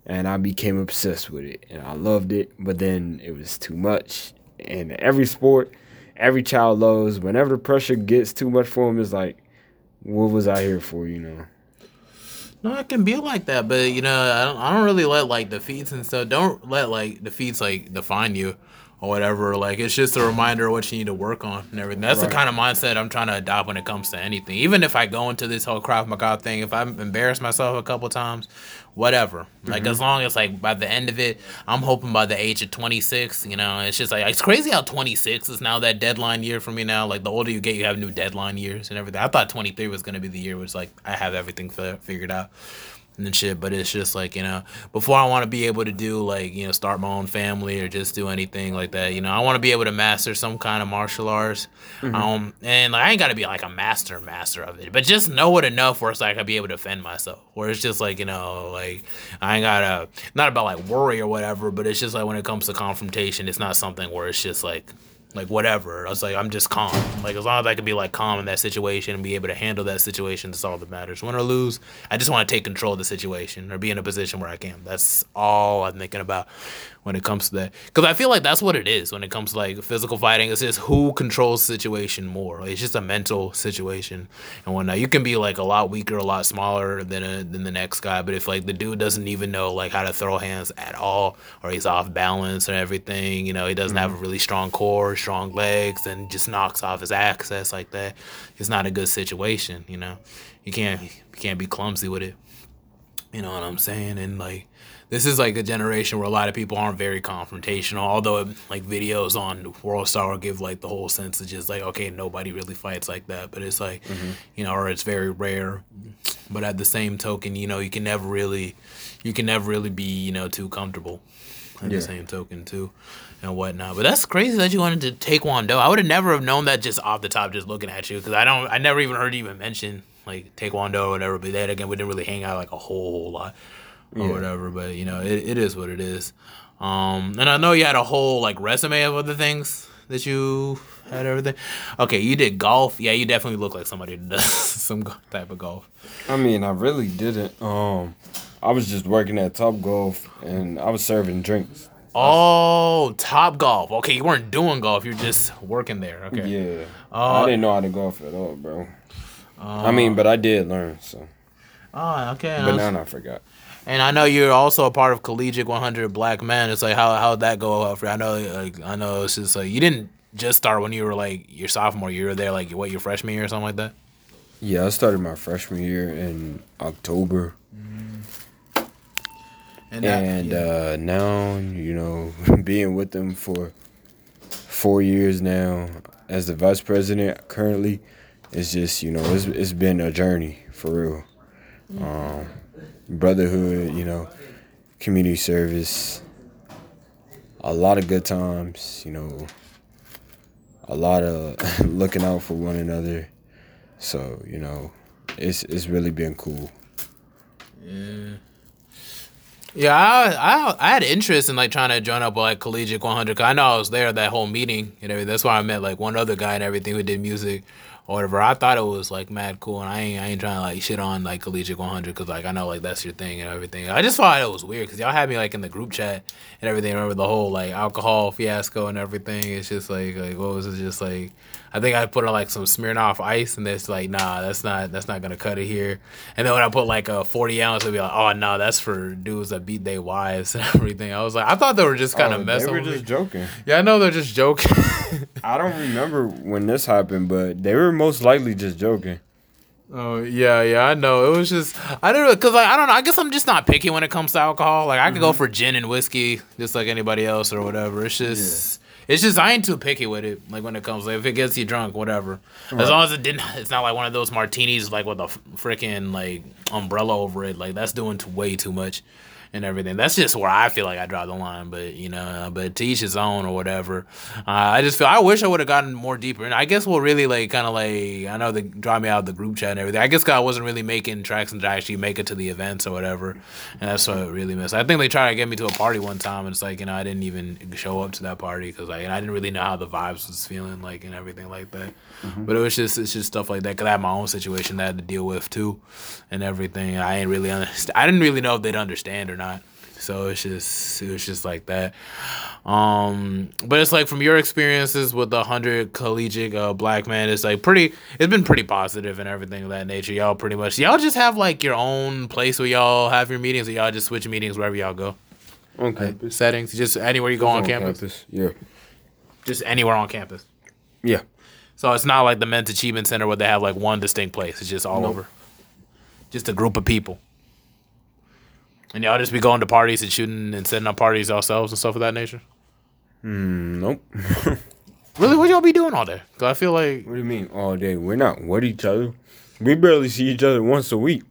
and I became obsessed with it, and I loved it. But then it was too much, and every sport, every child loves. Whenever the pressure gets too much for them, it's like, what was I here for? You know? No, it can be like that, but you know, I don't, I don't really let like defeats and stuff. Don't let like defeats like define you or whatever. Like it's just a reminder of what you need to work on and everything. That's the kind of mindset I'm trying to adopt when it comes to anything. Even if I go into this whole Krav Maga thing, if I embarrass myself a couple times, whatever. Like mm-hmm. as long as like by the end of it, I'm hoping by the age of 26, you know, it's just like it's crazy how 26 is now that deadline year for me now. Like the older you get, you have new deadline years and everything. I thought 23 was gonna be the year, which like I have everything fi- figured out and shit. But it's just like you know, before I want to be able to do like you know start my own family or just do anything like that. You know, I want to be able to master some kind of martial arts. Um, and like I ain't got to be like a master master of it, but just know it enough where it's like I be able to defend myself. Where it's just like you know, like I ain't gotta not about like worry or whatever, but it's just like when it comes to confrontation, it's not something where it's just like. Like whatever. I was like, I'm just calm. Like as long as I can be like calm in that situation and be able to handle that situation, that's all that matters. Win or lose, I just want to take control of the situation or be in a position where I can. That's all I'm thinking about when it comes to that. Because I feel like that's what it is when it comes to like physical fighting. It's just who controls the situation more. It's just a mental situation and whatnot. You can be like a lot weaker, a lot smaller than a, than the next guy, but if like the dude doesn't even know like how to throw hands at all, or he's off balance or everything, you know, he doesn't have mm-hmm. a really strong core, strong legs, and just knocks off his access like that. It's not a good situation, you know. You can't you can't be clumsy with it. You know what I'm saying? And like this is like a generation where a lot of people aren't very confrontational. Although like videos on World Star give like the whole sense of just like okay, nobody really fights like that. But it's like mm-hmm. you know, or it's very rare. But at the same token, you know, you can never really, you can never really be you know too comfortable. At Yeah. the same token too, and whatnot. But that's crazy that you wanted to take Taekwondo. I would have never have known that just off the top, just looking at you, because I don't, I never even heard you even mention like Taekwondo or whatever. But that again, we didn't really hang out like a whole, whole lot or Yeah. whatever. But you know, it, it is what it is. Um, and I know you had a whole like resume of other things that you had everything. Okay, you did golf. Yeah, you definitely look like somebody that does some type of golf. I mean, I really didn't. Um, I was just working at Top Golf and I was serving drinks. Oh, top golf. Okay, you weren't doing golf. You're just working there. Okay. Yeah. Uh, I didn't know how to golf at all, bro. I mean, but I did learn, so. Oh, okay. But now I forgot. And I know you're also a part of Collegiate 100 Black Men. It's like how how'd that go out for you? I know, like, I know it's just like you didn't just start when you were like your sophomore. year. You were there like what your freshman year or something like that. Yeah, I started my freshman year in October. And, that- And yeah. uh, now, you know, being with them for four years now as the vice president currently, it's just, you know, it's, it's been a journey for real. Um, brotherhood, you know, community service, a lot of good times, you know, a lot of looking out for one another. So, you know, it's it's really been cool. Yeah, I, I I had interest in like trying to join up with like Collegiate 100. Cause I know I was there at that whole meeting and everything. That's why I met like one other guy and everything who did music or whatever. I thought it was like mad cool, and I ain't I ain't trying to like shit on like Collegiate 100 because like I know like that's your thing and everything. I just thought it was weird because y'all had me like in the group chat and everything. Remember the whole like alcohol fiasco and everything. It's just like like what was it? Just like I think I put on like some Smirnoff Ice, and it's like nah, that's not that's not gonna cut it here. And then when I put like a 40 ounce, it'd be like oh no, that's for dudes that beat their wives and everything. I was like I thought they were just kind of Oh, messing They were with just me. joking. Yeah, I know they're just joking. I don't remember when this happened, but they were most likely just joking. Oh yeah, yeah, I know. It was just I don't know because like I don't know. I guess I'm just not picky when it comes to alcohol. Like I could go mm-hmm. for gin and whiskey just like anybody else or whatever. It's just it's just I ain't too picky with it. Like when it comes like if it gets you drunk, whatever. As long as it didn't, it's not like one of those martinis like with a freaking like umbrella over it. Like that's doing too, way too much. And everything. That's just where I feel like I draw the line, but you know, but to each his own or whatever. Uh, I just feel I wish I would have gotten more deeper, and I guess what really like kind of like I know they draw me out of the group chat and everything. I guess I wasn't really making tracks and to actually make it to the events or whatever, and that's what I really missed. I think they tried to get me to a party one time, and it's like you know I didn't even show up to that party because like and I didn't really know how the vibes was feeling like and everything like that. But it was just it's just stuff like that. Cause I had my own situation that I had to deal with too, and everything. I didn't really understand. I didn't really know if they'd understand or not. So it's just it was just like that. Um, but it's like from your experiences with the hundred collegiate uh, black men, it's like pretty. It's been pretty positive and everything of that nature. Y'all pretty much y'all just have like your own place where y'all have your meetings, or y'all just switch meetings wherever y'all go. On Like, settings, just anywhere you go on, campus. Yeah. just anywhere on campus. Yeah. So it's not like the Men's Achievement Center where they have like one distinct place. It's just all Nope. over. Just a group of people. And y'all just be going to parties and shooting and setting up parties ourselves and stuff of that nature. Mm, nope. Really, what y'all be doing all day? Cause I feel like What do you mean all day? We're not with each other. We barely see each other once a week.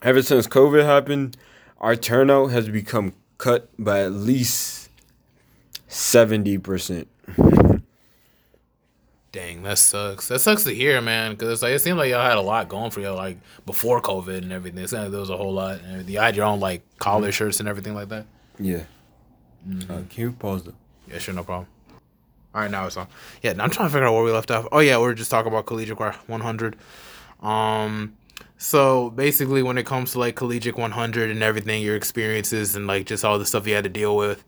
Ever since COVID happened, our turnout has become cut by at least seventy percent. Dang, that sucks. That sucks to hear, man. Cause it's like it seemed like y'all had a lot going for y'all, like before COVID and everything. It seemed like there was a whole lot. And you had your own like collar Mm-hmm. shirts and everything like that. Yeah. Uh, can you pause the? Yeah, sure, no problem. All right, now it's on. Yeah, now I'm trying to figure out where we left off. Oh yeah, we are just talking about collegiate choir 100. Um, so basically, when it comes to like collegiate 100 and everything, your experiences and like just all the stuff you had to deal with,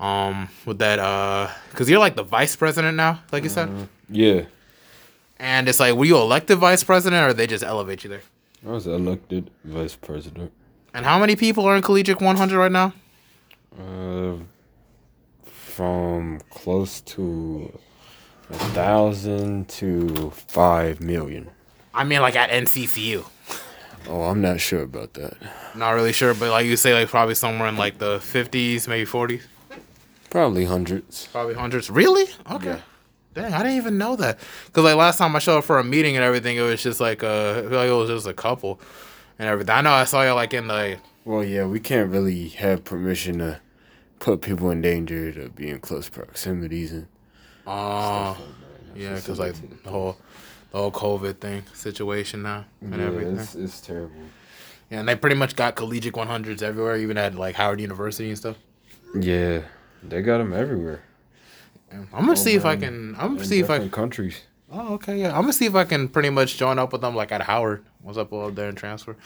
um, with that, uh, because you're like the vice president now, like you said. Yeah, And it's like, were you elected vice president, or they just elevate you there? I was elected vice president. And how many people are in collegiate 100 right now? Uh, from close to a thousand to five million. I mean, like at NCCU. Oh, I'm not sure about that. Not really sure, but like you say, like probably somewhere in like the 50s, maybe 40s. Probably hundreds. Probably hundreds. Really? Okay. Yeah. Dang, I didn't even know that. Cause like last time I showed up for a meeting and everything, it was just like uh, like it was just a couple and everything. I know I saw you like in the Well, yeah, we can't really have permission to put people in danger to be in close proximities and oh yeah, cause like the whole the whole COVID thing situation now and everything. it's, it's terrible. Yeah, and they pretty much got collegiate 100s everywhere, even at like Howard University and stuff. Yeah, they got them everywhere. I'm gonna see if I can. I'm gonna see if I. can. countries. Oh, okay, yeah. I'm gonna see if I can pretty much join up with them like at Howard. What's up up there and transfer?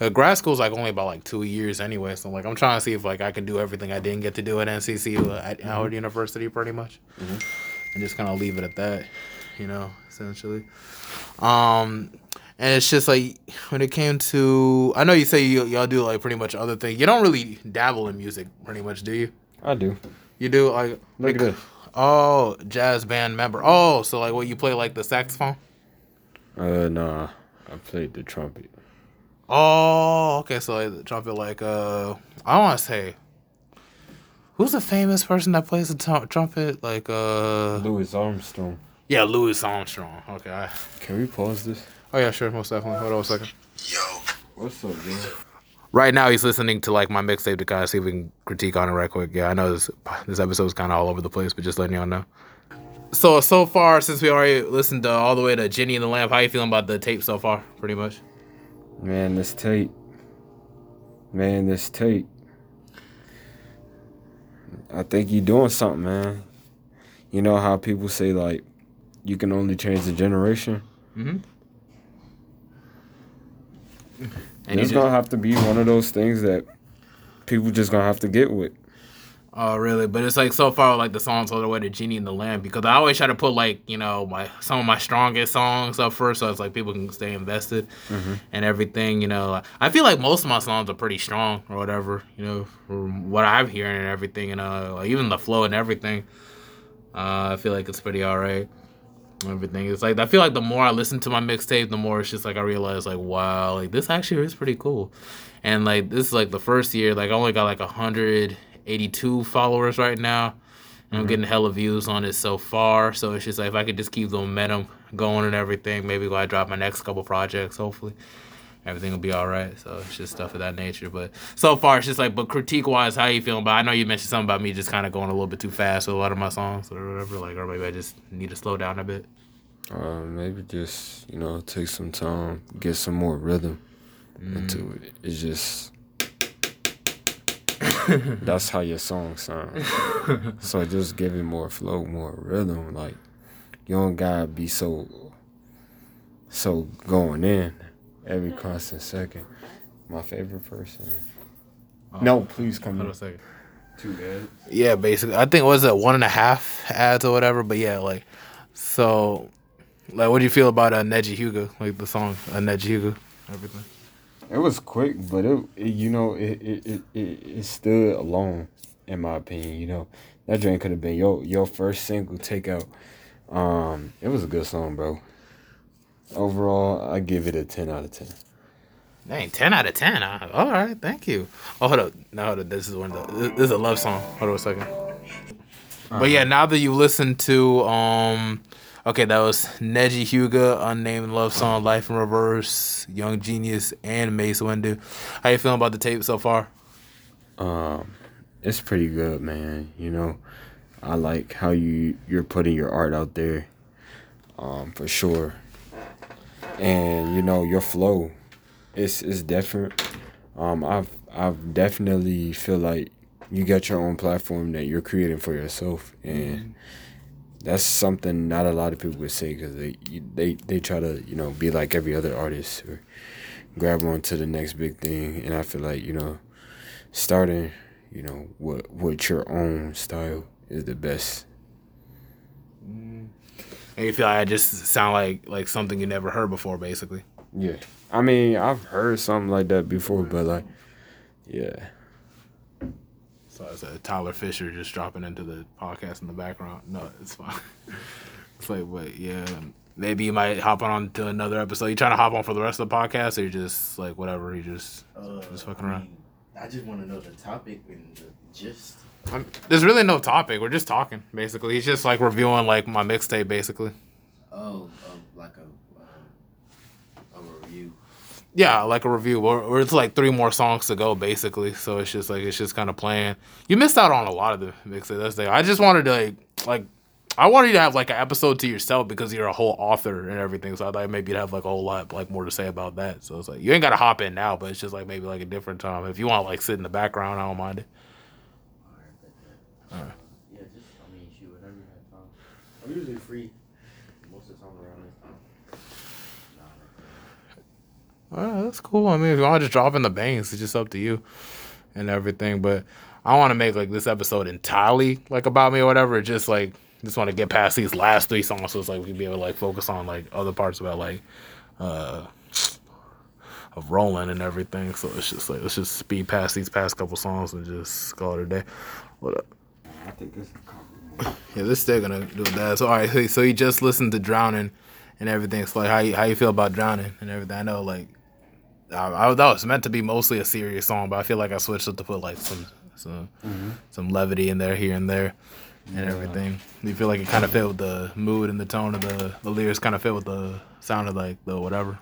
Uh, grad school's like only about like two years anyway, so like I'm trying to see if like I can do everything I didn't get to do at NCC at Howard University, pretty much, and just kind of leave it at that, you know, essentially. Um, and it's just like when it came to, I know you say you, y'all do like pretty much other things. You don't really dabble in music, pretty much, do you? I do. You do like Look like at this. oh jazz band member. Oh, so like what you play like the saxophone? Uh, nah, I played the trumpet. Oh, okay. So like the trumpet, like uh, I want to say, who's the famous person that plays the tru- trumpet? Like uh, Louis Armstrong. yeah, Louis Armstrong. Okay. I, Can we pause this? oh yeah, sure, most definitely. Hold on a second. Yo, What's up, bro? Right now, he's listening to like my mixtape to kind of see if we can critique on it right quick. Yeah, I know this this episode's kind of all over the place, but just letting y'all know. So so far, since we already listened to all the way to Jenny and the Lamp, how you feeling about the tape so far? Pretty much. Man, this tape. Man, this tape. I think you're doing something, man. You know how people say like, you can only change the generation. Mm-hmm. And it's gonna have to be one of those things that people just gonna have to get with. oh really? But it's like so far like the songs all the way to Genie and the Lamp because I always try to put like you know my some of my strongest songs up first so it's like people can stay invested and everything. You know, I feel like most of my songs are pretty strong or whatever. You know, from what I'm hearing and everything, and uh, like even the flow and everything. Uh, I feel like it's pretty alright. Everything it's like I feel like the more I listen to my mixtape, the more it's just like I realize like wow, like this actually is pretty cool. And like this is like the first year, like I only got like 182 followers right now. And I'm mm-hmm. getting hella views on it so far. So it's just like if I could just keep the momentum going and everything, maybe when I drop my next couple projects, hopefully everything will be all right. So it's just stuff of that nature. But so far, it's just like, but critique wise, how you feeling? But I know you mentioned something about me just kind of going a little bit too fast with a lot of my songs or whatever. Like, or maybe I just need to slow down a bit. Uh, maybe just you know take some time, get some more rhythm into it. It's just that's how your song sound. so just give it more flow, more rhythm. Like you don't gotta be so so going in every constant second. My favorite person. no, please come Hold on in. a second. Too bad. Yeah, basically, I think was it one and a half ads or whatever. But yeah, like, so, like, what do you feel about uh, Neji Hyuga, like the song uh, Neji Hyuga, everything? It was quick, but it, it you know it it, it it it stood alone in my opinion. You know that joint could have been your your first single takeout. Um, it was a good song, bro. Overall, I give it a ten out of ten. Dang, ten out of ten. Huh? All right, thank you. Oh, hold up. No, hold up. This is one. Of the, this is a love song. Hold on a second. But yeah, now that you listen to um, okay, that was Neji Hyuga, unnamed love song, Life in Reverse, Young Genius, and Mace Windu. How you feeling about the tape so far? Um, it's pretty good, man. You know, I like how you you're putting your art out there. Um, for sure. And you know your flow, it's it's different. Um, I've I've definitely feel like you got your own platform that you're creating for yourself, and that's something not a lot of people would say because they they they try to you know be like every other artist or grab on to the next big thing. And I feel like you know starting you know with with your own style is the best. And you feel like I just sound like like something you never heard before, basically. Yeah, I mean I've heard something like that before, but like yeah. So I said Tyler Fisher just dropping into the podcast in the background. No, it's fine. it's like, but yeah, maybe you might hop on to another episode. You trying to hop on for the rest of the podcast, or you just like whatever? You just Uh, just fucking I around. I just want to know the topic and the gist. I'm, there's really no topic. We're just talking, basically. He's just like reviewing like my mixtape, basically. Oh, um, like a um, a review. Yeah, like a review, or, or it's like three more songs to go, basically. So it's just like it's just kind of playing. You missed out on a lot of the mixtape. That's the. I just wanted to like like. I wanted you to have like an episode to yourself because you're a whole author and everything. So I thought maybe you'd have like a whole lot like more to say about that. So it's like you ain't gotta hop in now, but it's just like maybe like a different time. If you want like sit in the background, I don't mind it. Yeah, just I mean, shoot, whenever you have time. I'm usually free most of the time around this time. Uh, that's cool. I mean, if you want to just drop in the bangs, it's just up to you and everything. But I want to make like this episode entirely like about me or whatever. Just like just want to get past these last three songs, so it's like we can be able to like focus on like other parts about like uh of Roland and everything. So it's just like let's just speed past these past couple songs and just call it a day. What up? I think this is. Yeah, this still gonna do that. So all right, so, so you just listened to Drowning and everything. So like, how you, how you feel about Drowning and everything? I know like, I, I that was meant to be mostly a serious song, but I feel like I switched it to put like some some mm-hmm. some levity in there here and there and everything. You feel like it kind of fit with the mood and the tone of the the lyrics, kind of fit with the sound of like the whatever,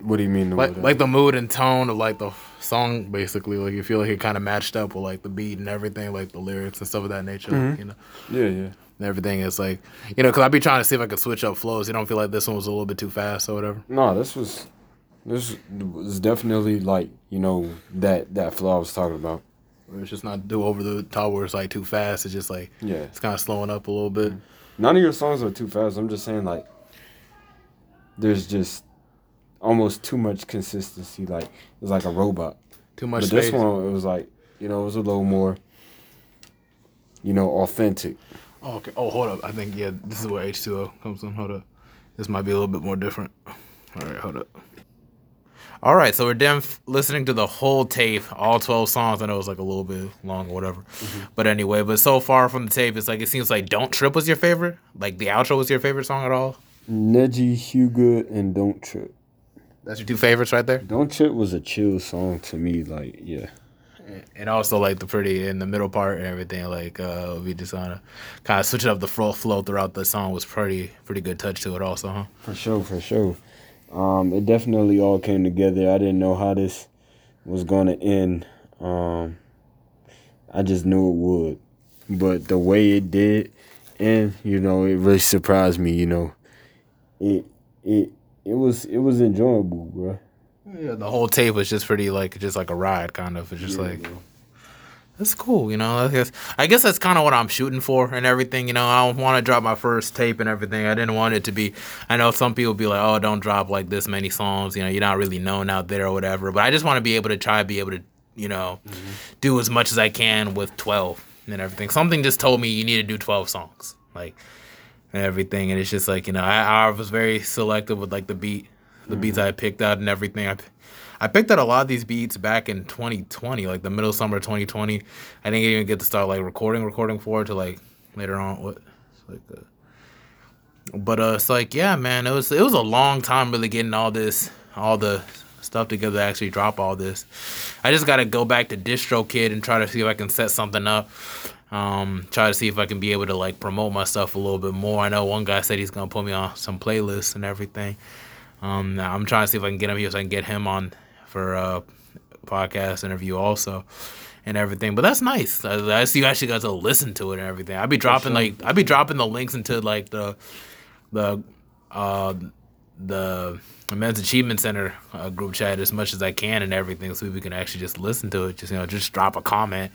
What do you mean? the like like the mood and tone of like the song basically. Like you feel like it kind of matched up with like the beat and everything, like the lyrics and stuff of that nature. like, you know yeah, yeah. and everything is like, you know, because I'd be trying to see if I could switch up flows. You don't feel like this one was a little bit too fast or whatever. No, this was this was definitely like you know that that flow I was talking about. It's just not do over the top where it's like too fast. It's just like Yeah. it's kind of slowing up a little bit. None of your songs are too fast. I'm just saying like there's just almost too much consistency. Like it's like a robot. Too much but space. this one it was like you know it was a little more you know authentic. Oh, okay. Oh, hold up. I think yeah, this is where H two O comes in. Hold up. This might be a little bit more different. All right, hold up. All right, so we're done f- listening to the whole tape, all twelve songs. I know it was like a little bit long or whatever, mm-hmm. but anyway. But so far from the tape, it's like it seems like "Don't Trip" was your favorite. Like the outro was your favorite song at all. Neji, Hyuga, and Don't Trip. That's your two favorites right there. Don't Trip was a chill song to me. Like yeah. and also like the pretty in the middle part and everything like uh we just kind of kind of switching up the flow flow throughout the song was pretty pretty good touch to it also huh For sure, for sure. Um, it definitely all came together. I didn't know how this was gonna end. Um, I just knew it would, but the way it did, and you know, it really surprised me. You know, it it it was it was enjoyable, bro. yeah the whole tape was just pretty like just like a ride kind of. It's just Yeah, like bro. that's cool you know? I guess I guess that's kind of what I'm shooting for and everything you know? I don't want to drop my first tape and everything. I didn't want it to be I know some people be like oh don't drop like this many songs you know? You're not really known out there or whatever but I just want to be able to try to be able to you know mm-hmm. do as much as I can with 12 and everything. Something just told me you need to do 12 songs. Like and everything and it's just like you know I, I was very selective with like the beat the beats I picked out and everything. I, I picked out a lot of these beats back in 2020 like the middle summer 2020 I didn't even get to start like recording recording for it to like later on what it's like uh, but uh it's like yeah man it was it was a long time really getting all this all the stuff together to actually drop all this. I just gotta go back to DistroKid and try to see if I can set something up um, try to see if I can be able to like promote my stuff a little bit more. I know one guy said he's gonna put me on some playlists and everything. Um, I'm trying to see if I can get him here so I can get him on for a podcast interview also and everything. But that's nice. I, I see you actually got to listen to it and everything. I'd be dropping like I'd be dropping the links into like the the uh the men's achievement center uh, group chat as much as I can and everything, so we can actually just listen to it. Just you know, just drop a comment.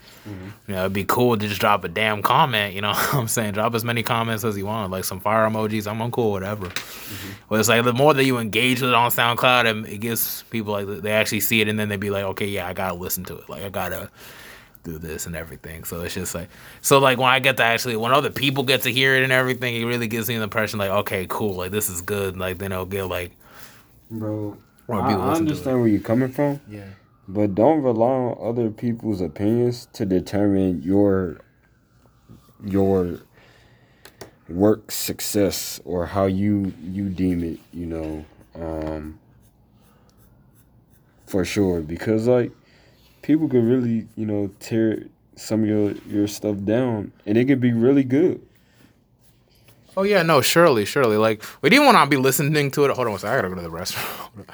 You know, it'd be cool to just drop a damn comment. You know, I'm saying drop as many comments as you want, like some fire emojis. I'm on cool, whatever. But it's like the more that you engage with it on SoundCloud, and it gives people like they actually see it, and then they be like, okay, yeah, I gotta listen to it. Like I gotta do this and everything. So it's just like so like when I get to actually when other people get to hear it and everything, it really gives me the impression like okay, cool, like this is good. Like then it'll get like Bro, I, I understand where you're coming from, yeah. but don't rely on other people's opinions to determine your your work success or how you you deem it. You know, um, for sure, because like people could really you know tear some of your your stuff down, and it could be really good. Oh yeah, no, surely, surely. Like we didn't want to be listening to it. Hold on, second, I gotta go to the restroom.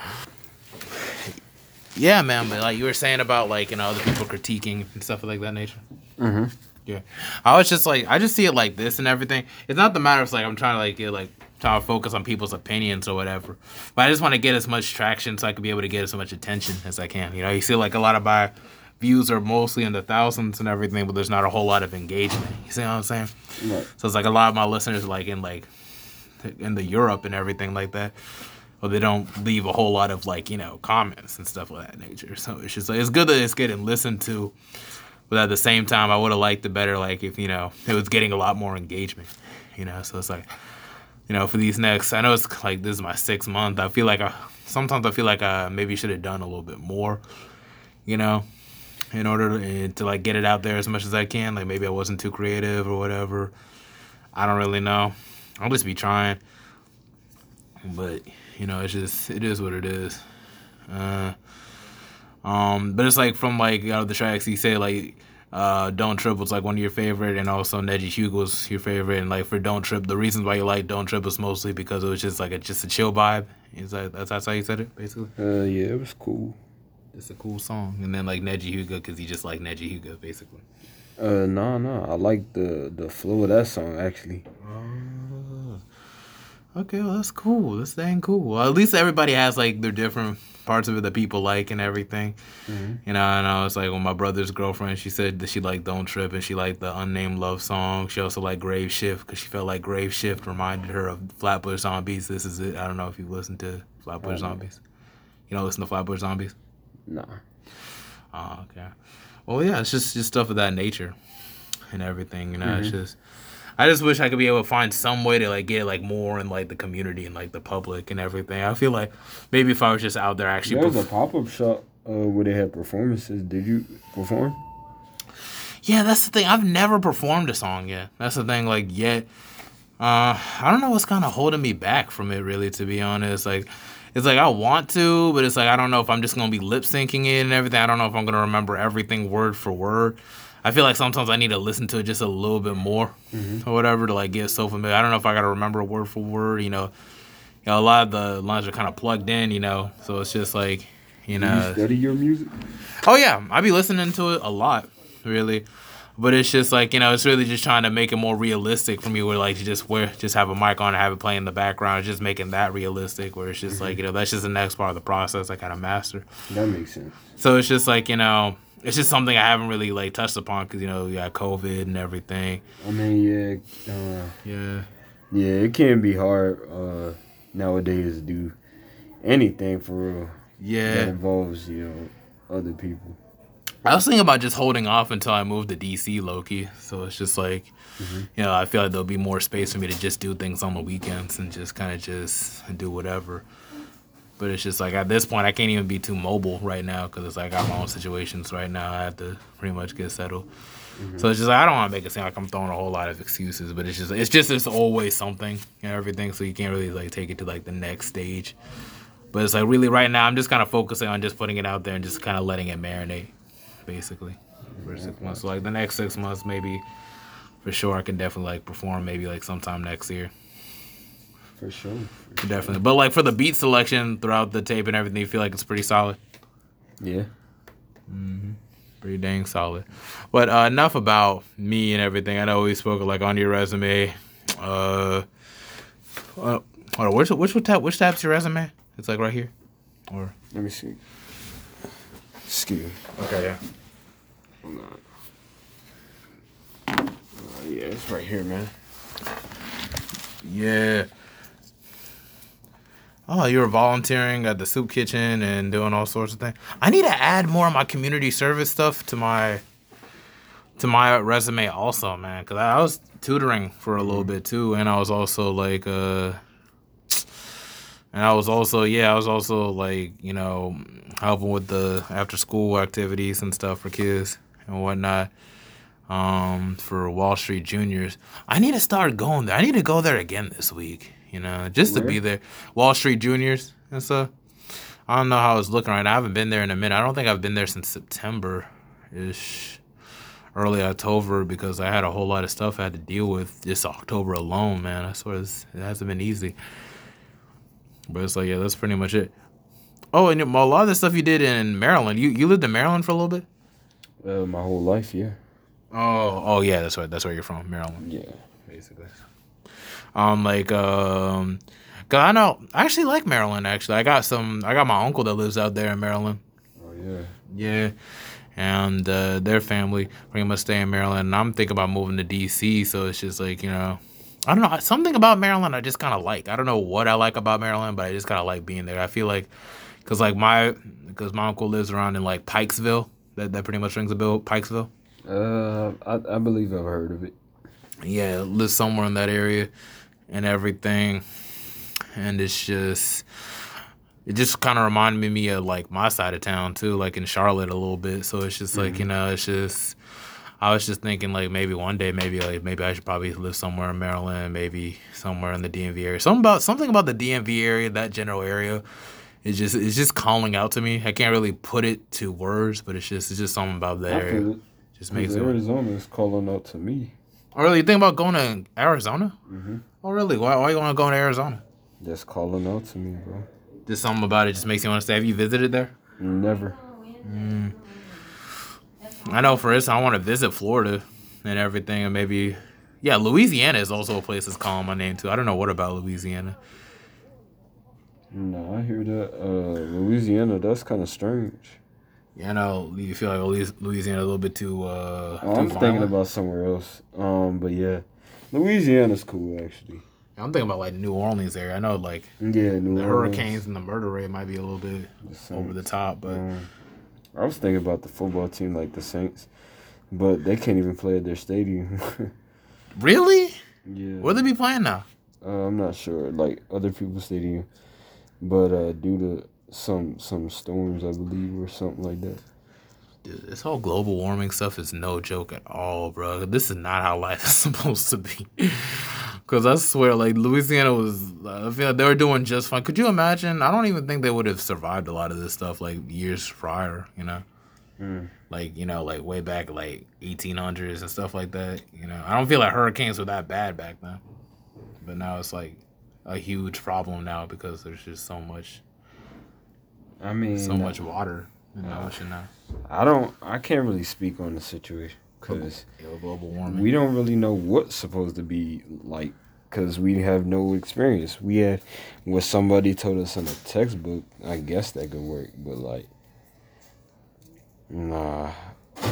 yeah, man, but like you were saying about like you know other people critiquing and stuff like that nature. Mm-hmm. Yeah, I was just like I just see it like this and everything. It's not the matter of like I'm trying to like get like trying to focus on people's opinions or whatever, but I just want to get as much traction so I can be able to get as much attention as I can. You know, you see like a lot of my views are mostly in the thousands and everything, but there's not a whole lot of engagement. You see what I'm saying? Right. So it's like a lot of my listeners like in like in the Europe and everything like that. Well, they don't leave a whole lot of like you know comments and stuff of that nature. So it's just like it's good that it's getting listened to, but at the same time, I would have liked it better like if you know it was getting a lot more engagement. You know, so it's like you know for these next, I know it's like this is my sixth month. I feel like I sometimes I feel like I maybe should have done a little bit more. You know, in order to, to like get it out there as much as I can. Like maybe I wasn't too creative or whatever. I don't really know. I'll just be trying. But you know, it's just it is what it is. Uh, um, but it's like from like out of the tracks, you say like uh, "Don't Trip" was like one of your favorite, and also Neji Hyuga's your favorite. And like for "Don't Trip," the reasons why you like "Don't Trip" was mostly because it was just like a just a chill vibe. Is that that's, that's how you said it basically? Uh, yeah, it was cool. It's a cool song. And then like Neji Hyuga because he just like Neji Hyuga basically. Uh, no, no, I like the the flow of that song actually. Okay, well that's cool. That's dang cool. Well, at least everybody has like their different parts of it that people like and everything. You know, and I was like, when my brother's girlfriend, she said that she liked "Don't Trip" and she liked the unnamed love song. She also liked "Grave Shift" because she felt like "Grave Shift" reminded her of Flatbush Zombies. This is it. I don't know if you listened to Flatbush. Zombies. You don't listen to Flatbush Zombies? Nah. Oh, okay. Well, yeah, it's just just stuff of that nature and everything. You know, it's just. I just wish I could be able to find some way to like get like more in like the community and like the public and everything. I feel like maybe if I was just out there actually. There was a pop up shop uh, where they had performances. Did you perform? yeah, that's the thing. I've never performed a song yet. That's the thing. Like yet, uh, I don't know what's kind of holding me back from it. Really, to be honest, like. It's like I want to, but it's like I don't know if I'm just gonna be lip syncing it and everything. I don't know if I'm gonna remember everything word for word. I feel like sometimes I need to listen to it just a little bit more mm-hmm. or whatever to like get so familiar. I don't know if I gotta remember word for word. You know, you know a lot of the lines are kind of plugged in. You know, so it's just like you Do know. you study your music? Oh yeah, I be listening to it a lot, really. But it's just like you know, it's really just trying to make it more realistic for me. Where like you just wear, just have a mic on and have it play in the background, it's just making that realistic. Where it's just like you know, that's just the next part of the process I gotta master. That makes sense. So it's just like you know, it's just something I haven't really like touched upon because you know you got COVID and everything. I mean, yeah, uh, Yeah. yeah, it can be hard uh, nowadays to do anything for real Yeah, that involves you know other people. I was thinking about just holding off until I move to DC, lowkey. So it's just like, mm-hmm. you know, I feel like there'll be more space for me to just do things on the weekends and just kind of just do whatever. But it's just like at this point, I can't even be too mobile right now because it's like I got my own situations right now. I have to pretty much get settled. Mm-hmm. So it's just like I don't want to make it seem like I'm throwing a whole lot of excuses, but it's just it's just it's always something and everything. So you can't really like take it to like the next stage. But it's like really right now, I'm just kind of focusing on just putting it out there and just kind of letting it marinate, basically, for six months. So like the next six months, maybe for sure, I can definitely like perform maybe like sometime next year. For sure. For Definitely. But like for the beat selection throughout the tape and everything, you feel like it's pretty solid. Yeah. Mhm. Pretty dang solid. But uh, enough about me and everything. I know we spoke like on your resume. Uh, uh, Hold on, which which which tab which tab's your resume? It's like right here, or Let me see. Excuse okay, yeah. Hold on. Uh, yeah, it's right here, man. Yeah. Oh, you were volunteering at the soup kitchen and doing all sorts of things. I need to add more of my community service stuff to my to my resume also, man. Cause I was tutoring for a little bit too, and I was also like, uh, and I was also yeah, I was also like you know helping with the after school activities and stuff for kids and whatnot um, for Wall Street Juniors. I need to start going there. I need to go there again this week, you know, just to be there. Wall Street Juniors and stuff. I don't know how it's looking right now. I haven't been there in a minute. I don't think I've been there since September ish, early October, because I had a whole lot of stuff I had to deal with this October alone, man. I swear it's, it hasn't been easy. But it's like, yeah, that's pretty much it. Oh, and a lot of the stuff you did in Maryland, you, you lived in Maryland for a little bit? Uh, my whole life, yeah. Oh, oh yeah, that's right. That's where you're from, Maryland, Yeah. basically. Um, like, um, cause I know I actually like Maryland. Actually, I got some. I got my uncle that lives out there in Maryland. Oh yeah. Yeah, and uh, their family pretty much stay in Maryland. And I'm thinking about moving to DC. So it's just like you know, I don't know something about Maryland. I just kind of like. I don't know what I like about Maryland, but I just kind of like being there. I feel like, cause like my, cause my uncle lives around in like Pikesville. That that pretty much rings a bell. Pikesville. Uh, I, I believe I've heard of it. yeah, live somewhere in that area and everything. And it's just it just kind of reminded me of like my side of town too, like in Charlotte a little bit. So it's just like, you know, it's just I was just thinking like maybe one day maybe like maybe I should probably live somewhere in Maryland, maybe somewhere in the DMV area. Something about something about the DMV area, that general area. It's just it's just calling out to me. I can't really put it to words, but it's just it's just something about the I area. it. Just makes Arizona is calling out to me. Oh, really? You think about going to Arizona? Mhm. Oh, really? Why, why you want to go to Arizona? Just calling out to me, bro. Just something about it just makes you want to stay. Have you visited there? Never. I know for instance, I want to visit Florida and everything, and maybe, yeah, Louisiana is also a place that's calling my name too. I don't know what about Louisiana. No, I hear that. Uh, Louisiana, that's kind of strange. Yeah, I know you feel like Louisiana a little bit too. Uh, Oh, too I'm thinking about somewhere else. Um, but yeah, Louisiana's cool actually. I'm thinking about like New Orleans area. I know like Yeah, New the Orleans. hurricanes and the murder rate might be a little bit The over the top, but Um, I was thinking about the football team like the Saints, but they can't even play at their stadium. really, yeah, where they be playing now? uh, I'm not sure. Like other people's stadium, but uh, due to some some storms, I believe, or something like that. Dude, this whole global warming stuff is no joke at all, bro. This is not how life is supposed to be. Cause I swear, like Louisiana was, I feel like they were doing just fine. Could you imagine? I don't even think they would have survived a lot of this stuff like years prior. You know, Mm. like you know, like way back like 1800s and stuff like that. You know, I don't feel like hurricanes were that bad back then, but now it's like a huge problem now because there's just so much, I mean, so much water in the ocean now. I don't. I can't really speak on the situation because global warming. we don't really know what's supposed to be like because we have no experience. We had what somebody told us in a textbook. I guess that could work, but like, nah.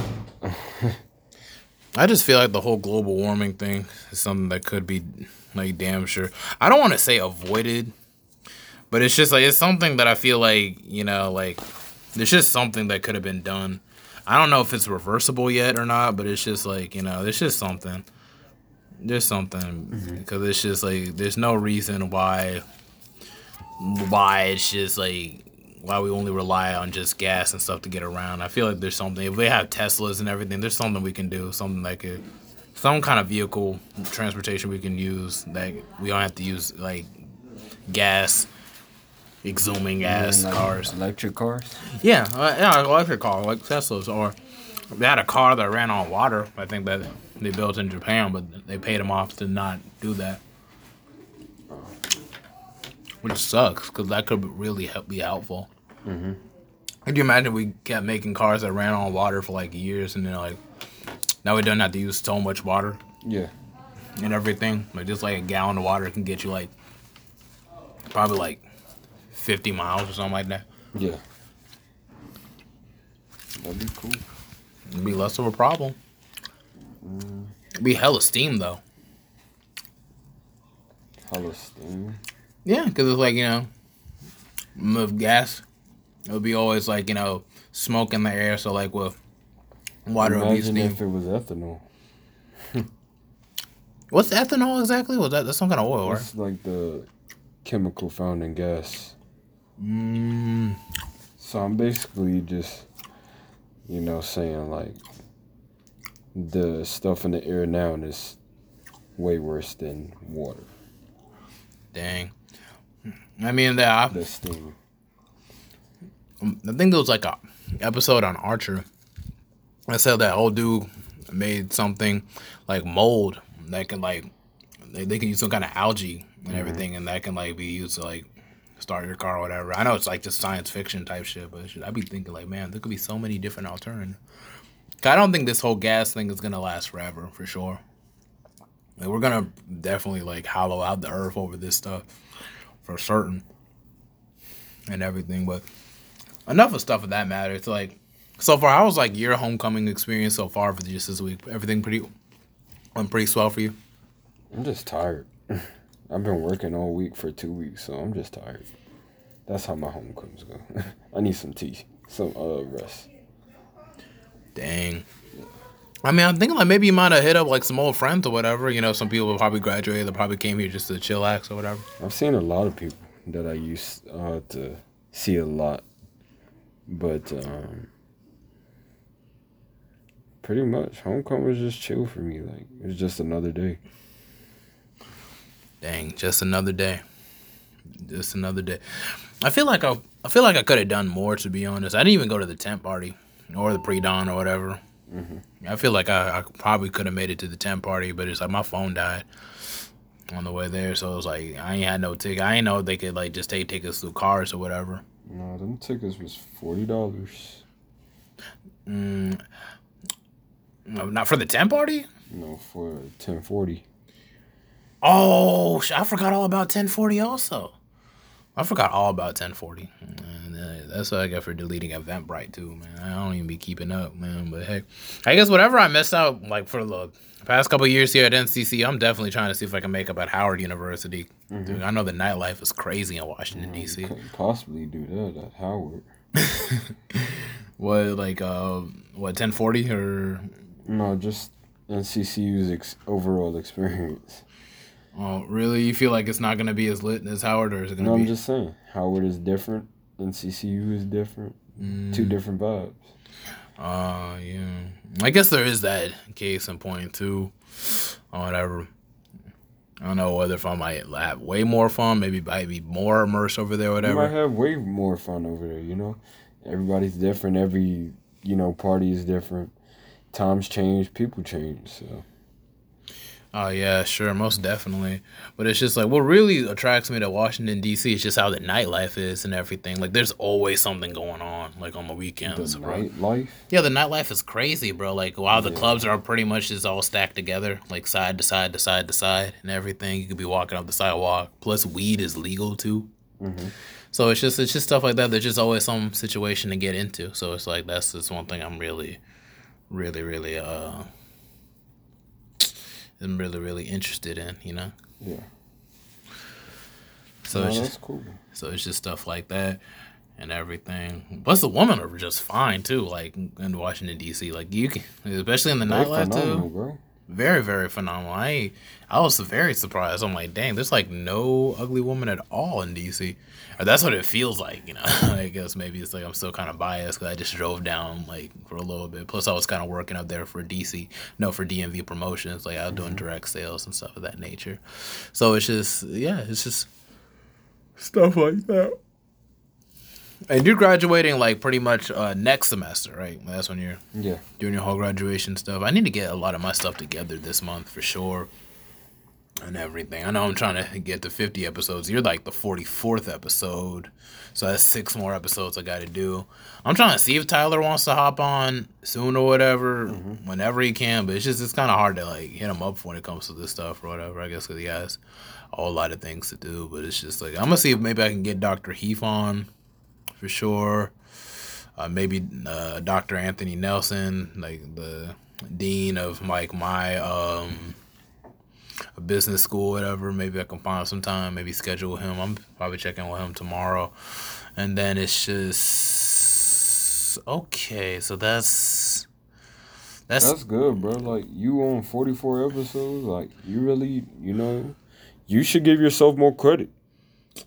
I just feel like the whole global warming thing is something that could be like damn sure. I don't want to say avoided, but it's just like it's something that I feel like you know like there's just something that could have been done. I don't know if it's reversible yet or not, but it's just like you know there's just something. There's something mm-hmm. because it's just like there's no reason why why it's just like why we only rely on just gas and stuff to get around. I feel like there's something if we have Teslas and everything, there's something we can do, something like a some kind of vehicle transportation we can use that we don't have to use like gas, exhuming gas Like cars. electric cars. Yeah, uh, yeah, electric car, like Teslas, or they had a car that ran on water. I think that they built in Japan, but they paid them off to not do that, which sucks because that could really help be helpful. Mm-hmm. Could you imagine we kept making cars that ran on water for like years, and then like now we don't have to use so much water Yeah. and everything. Like just like a gallon of water can get you like Probably like 50 miles or something like that. Yeah. That'd be cool. It'd be less of a problem. It'd be hella steam though. Hella steam. Yeah, because it's like, you know, with gas, it would be always like, you know, smoke in the air. So, like, with water, it would be Imagine steam. if it was ethanol. What's ethanol exactly? Was that that's some kind of oil, right? It's like the chemical found in gas. Mm, So I'm basically just, you know, saying like the stuff in the air now is way worse than water. dang. I mean, that The steam. I think there was like a episode on Archer. I said that old dude made something like mold that can like they, they can use some kind of algae and everything, and that can like be used to like start your car or whatever. I know it's like just science fiction type shit, but I'd be thinking like, man, there could be so many different alternatives. I don't think this whole gas thing is gonna last forever for sure. Like, we're gonna definitely like hollow out the earth over this stuff for certain and everything, but enough of stuff of that matter. It's like so far, how was like your homecoming experience so far for just this week? Everything pretty went pretty swell for you. I'm just tired. I've been working all week for two weeks, so I'm just tired. That's how my homecomings go. I need some tea, some uh rest. Dang. I mean, I'm thinking like maybe you might have hit up like some old friends or whatever. You know, some people have probably graduated, that probably came here just to chillax or whatever. I've seen a lot of people that I used uh, to see a lot, but um, pretty much homecoming was just chill for me. Like it was just another day. Dang, just another day. Just another day. I feel like I, I feel like I could have done more to be honest. I didn't even go to the tent party or the pre dawn or whatever. I feel like I, I probably could have made it to the tent party, but it's like my phone died on the way there, so it was like I ain't had no ticket. I ain't know they could like just take tickets through cars or whatever. No, them tickets was forty dollars. Mm, no, not for the tent party. No, for ten forty. Oh, I forgot all about 1040 also. I forgot all about 1040. And, uh, that's what I got for deleting Eventbrite too, man. I don't even be keeping up, man. But hey, I guess whatever I missed out, like for the past couple years here at NCC, I'm definitely trying to see if I can make up at Howard University. Dude, I know the nightlife is crazy in Washington D.C. couldn't possibly do that at Howard. What like uh what 1040 or No, just NCCU's ex- overall experience. Oh really? You feel like it's not gonna be as lit as Howard, or is it gonna No, be? I'm just saying. Howard is different. NCCU is different. Two different vibes. Uh, yeah. I guess there is that case in point too, or whatever. I don't know whether if I might have way more fun, maybe might be more immersed over there, whatever. You might have way more fun over there, you know? Everybody's different. Every, you know, party is different. Times change, people change. So, Oh yeah, sure, most definitely. But it's just like what really attracts me to Washington D.C. is just how the nightlife is and everything. Like, there's always something going on, like on the the weekends, bro. nightlife. Yeah, the nightlife is crazy, bro. Like, while the Yeah. clubs are pretty much just all stacked together, like side to side to side to side and everything. You could be walking up the sidewalk. Plus, weed is legal too. Mhm. So it's just it's just stuff like that. There's just always some situation to get into. So it's like that's just one thing I'm really, really, really uh, I'm really really interested in. You know. Yeah. So no, it's just cool. so it's just stuff like that and everything. Plus, the women are just fine too. Like in Washington D.C., like you can, especially in the They're nightlife too. bro. Very, very phenomenal. I I was very surprised. I'm like, dang, there's like no ugly woman at all in DC. Or that's what it feels like, you know. I guess maybe it's like I'm still kind of biased because I just drove down like for a little bit. Plus, I was kind of working up there for DC, no, for DMV promotions. Like I was doing direct sales and stuff of that nature. So it's just, yeah, it's just stuff like that. And you're graduating like pretty much uh, next semester, right? That's when you're Yeah. doing your whole graduation stuff. I need to get a lot of my stuff together this month for sure. And everything. I know I'm trying to get to 50 episodes. You're like the 44th episode. So that's six more episodes I got to do. I'm trying to see if Tyler wants to hop on soon or whatever, whenever he can. But it's just, it's kind of hard to like hit him up when it comes to this stuff or whatever, I guess, because he has a whole lot of things to do. But it's just like, I'm going to see if maybe I can get Dr. Heath on for sure. Uh, maybe uh, Dr. Anthony Nelson, like the dean of like my um, business school, whatever. Maybe I can find some time. Maybe schedule him. I'm probably checking with him tomorrow, and then it's just okay. So that's that's, That's good, bro. Like you on 44 episodes. Like you really, you know, you should give yourself more credit.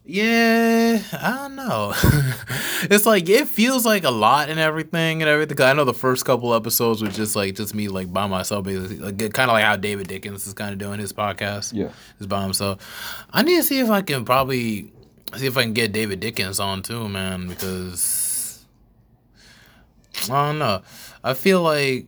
Yeah, I don't know. it's like it feels like a lot and everything and everything. I know the first couple episodes was just like just me like by myself, basically, like, kind of like how David Dickens is kind of doing his podcast. Yeah. is by himself. I need to see if I can probably see if I can get David Dickens on too, man, because I don't know. I feel like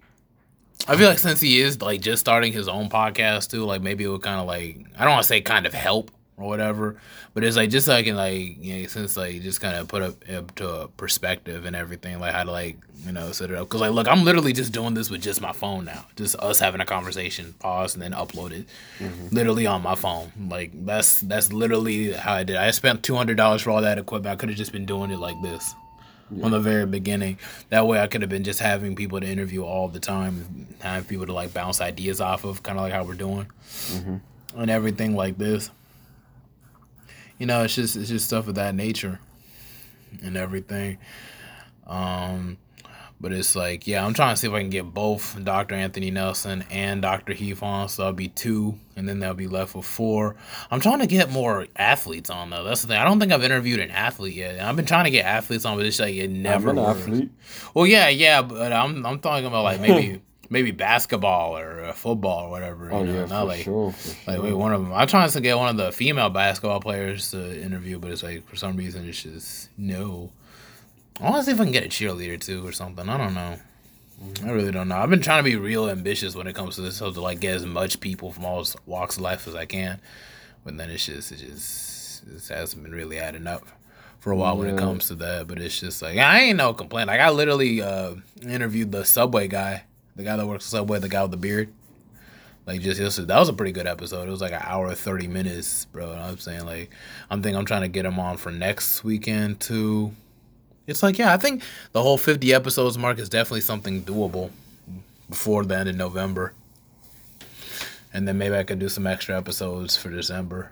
I feel like since he is like just starting his own podcast too, like maybe it would kind of like I don't want to say kind of help or whatever, but it's like just so I can like you know, since like just kind of put up up to a perspective and everything, like how to like you know set it up. Cause like look, I'm literally just doing this with just my phone now, just us having a conversation, pause and then upload it, mm-hmm. literally on my phone. Like that's that's literally how I did. I spent two hundred dollars for all that equipment. I could have just been doing it like this from the very beginning. That way, I could have been just having people to interview all the time, have people to like bounce ideas off of, kind of like how we're doing, mm-hmm. and everything like this. You know, it's just it's just stuff of that nature, and everything. Um, but it's like, yeah, I'm trying to see if I can get both Dr. Anthony Nelson and Dr. Heath on, so that'll be two, and then they'll be left with four. I'm trying to get more athletes on though. That's the thing. I don't think I've interviewed an athlete yet. I've been trying to get athletes on, but it's like it never. I'm an works. athlete. Well, yeah, yeah, but I'm I'm talking about like maybe maybe basketball or uh, football or whatever. Oh you know, yeah, not for like sure. For like sure. wait, one of them. I'm trying to get one of the female basketball players to interview, but it's like for some reason it's just no. I want to see if I can get a cheerleader too or something. I don't know. I really don't know. I've been trying to be real ambitious when it comes to this, so to like get as much people from all walks of life as I can. But then it's just it just it hasn't been really adding up for a while when it comes to that. But it's just like I ain't no complaint. Like I literally uh, interviewed the Subway guy, the guy that works the Subway, the guy with the beard. Like just that was a pretty good episode. It was like an hour thirty minutes, bro. I'm saying like, I'm thinking I'm trying to get him on for next weekend too. It's like yeah, I think the whole fifty episodes mark is definitely something doable before the end of November. And then maybe I could do some extra episodes for December.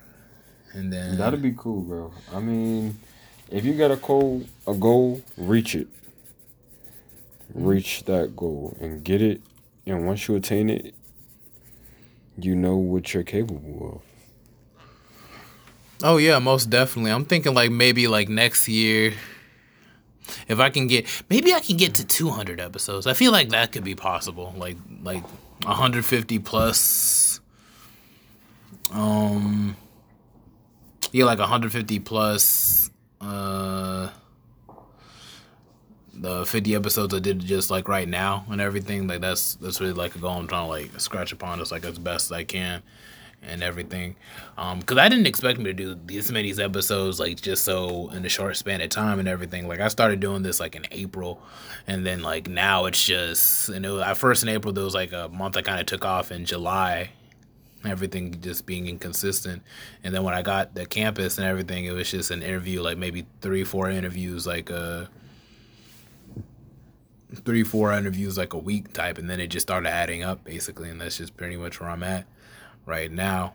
And then That'd be cool, bro. I mean, if you got a goal, a uh, goal, reach it. Reach that goal and get it. And once you attain it, you know what you're capable of. Oh yeah, most definitely. I'm thinking like maybe like next year if I can get maybe I can get to 200 episodes. I feel like that could be possible. Like like 150 plus um yeah, like 150 plus uh the 50 episodes I did just like right now and everything. Like that's that's really like a goal I'm trying to like scratch upon as like as best as I can and everything. Um, cause I didn't expect me to do this many episodes like just so in a short span of time and everything. Like I started doing this like in April, and then like now it's just and was, at first in April there was like a month I kind of took off in July. Everything just being inconsistent, and then when I got the campus and everything, it was just an interview, like maybe three, four interviews, like uh, three, four interviews like a week type, and then it just started adding up basically, and that's just pretty much where I'm at right now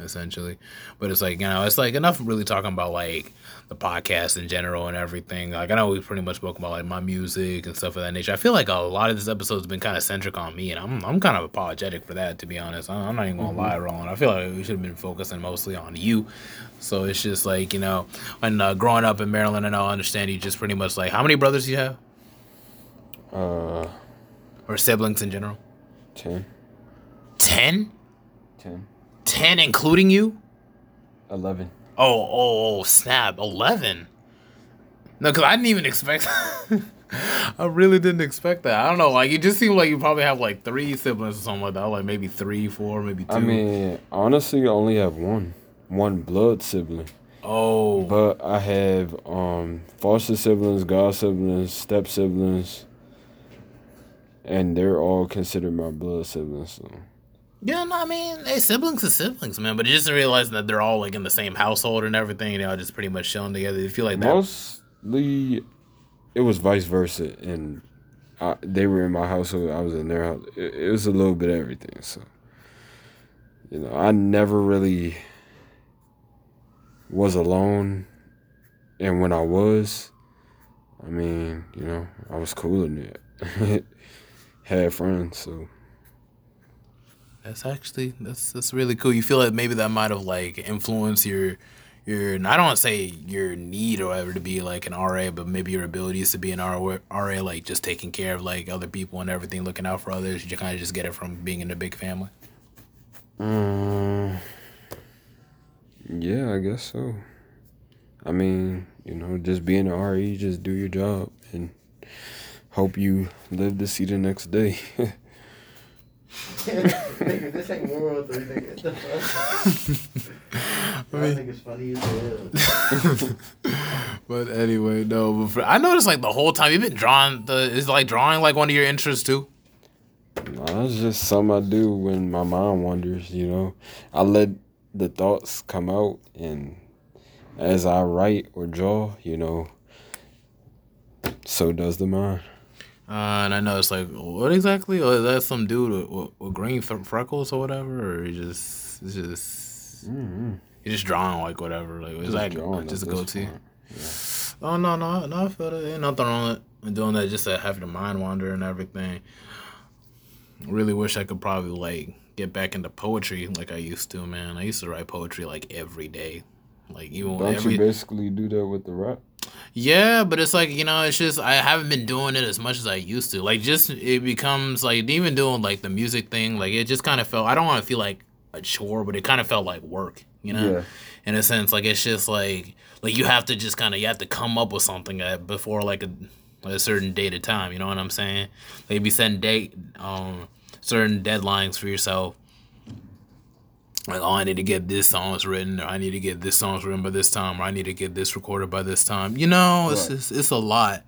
essentially. But it's like you know it's like enough really talking about like the podcast in general and everything. Like i know we pretty much spoke about like my music and stuff of that nature. I feel like a lot of this episode has been kind of centric on me and i'm, I'm kind of apologetic for that to be honest. I'm I'm not even gonna lie roland. I feel like we should have been focusing mostly on you. So it's just like you know when uh, growing up in maryland and i understand you just pretty much like how many brothers do you have Uh, or siblings in general 10, 10 10, 10 including you 11. Oh, oh, oh, snap. 11. No, because I didn't even expect. I really didn't expect that. I don't know. Like it just seemed like you probably have like three siblings or something like that. Like maybe three, four, maybe two. I mean, honestly, I only have one, one blood sibling. oh, But I have um foster siblings, god siblings, step siblings, and they're all considered my blood siblings. So. yeah. No, I mean, hey, siblings are siblings, man. But just realizing that they're all like in the same household and everything, you know, just pretty much chilling together. You feel like that. Mostly, it was vice versa, and I, they were in my household. I was in their house. It, it was a little bit of everything. So, you know, I never really was alone, and when I was, I mean, you know, I was cool in it. Had friends, so That's actually that's that's really cool. You feel like maybe that might have like influenced your your I don't want to say your need or whatever to be like an RA, but maybe your abilities to be an RA, RA like just taking care of like other people and everything, looking out for others. You kind of just get it from being in a big family. Um, yeah, I guess so. I mean, you know, just being an RE, just do your job and hope you live to see the next day. nigga, this ain't World 3, nigga. The fuck? Y'all niggas funny as hell. But anyway, no. But for, I noticed like the whole time you've been drawing. The is like drawing like one of your interests too. nah, it's just something I do when my mind wanders, you know. I let the thoughts come out and as I write or draw, you know, so does the mind. Uh, and I know it's like, what exactly? Or is that some dude with, with, with green freckles or whatever? Or you just, it's just, Mm-hmm. you're just drawing like whatever. Like, is that drawing just a go to? point. Oh, no, no, no, I feel that. Ain't nothing wrong with doing that just to have your mind wander and everything. Really wish I could probably, like, get back into poetry like I used to, man. I used to write poetry, like, every day. Like, even Don't every. you basically do that with the rap? Yeah, but it's like you know, it's just I haven't been doing it as much as I used to. Like, just it becomes like even doing like the music thing, like it just kind of felt. I don't want to feel like a chore, but it kind of felt like work, you know, Yeah. in a sense. Like it's just like like you have to just kind of you have to come up with something before like a a certain date of time. You know what I'm saying? Like be setting date um certain deadlines for yourself. Like, oh, I need to get this songs written, or I need to get this songs written by this time, or I need to get this recorded by this time. You know, it's Right. just, it's a lot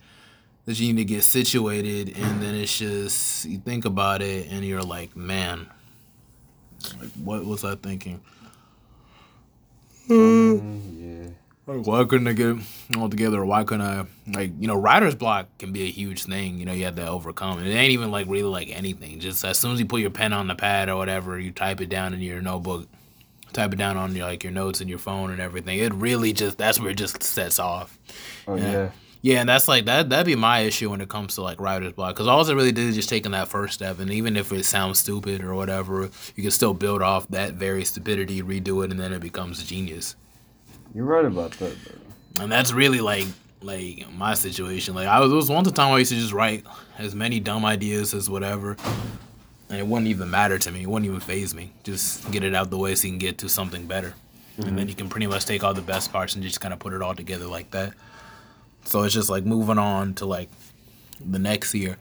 that you need to get situated, and then it's just you think about it, and you're like, man, like what was I thinking? Mm-hmm. Yeah. Like, why couldn't I get it all together? Why couldn't I like you know writer's block can be a huge thing. You know you have to overcome it. It ain't even like really like anything. Just as soon as you put your pen on the pad or whatever, you type it down in your notebook, type it down on your like your notes in your phone and everything. It really just that's where it just sets off. Oh Yeah. yeah. Yeah, and that's like that. That'd be my issue when it comes to like writer's block, because all it really did is just taking that first step, and even if it sounds stupid or whatever, you can still build off that very stupidity, redo it, and then it becomes genius. You're right about that, though. and that's really like like my situation. Like I was, there was one time I used to just write as many dumb ideas as whatever, and it wouldn't even matter to me. It wouldn't even phase me. Just get it out the way so you can get to something better, and then mm-hmm. you can pretty much take all the best parts and just kind of put it all together like that. So it's just like moving on to like the next year.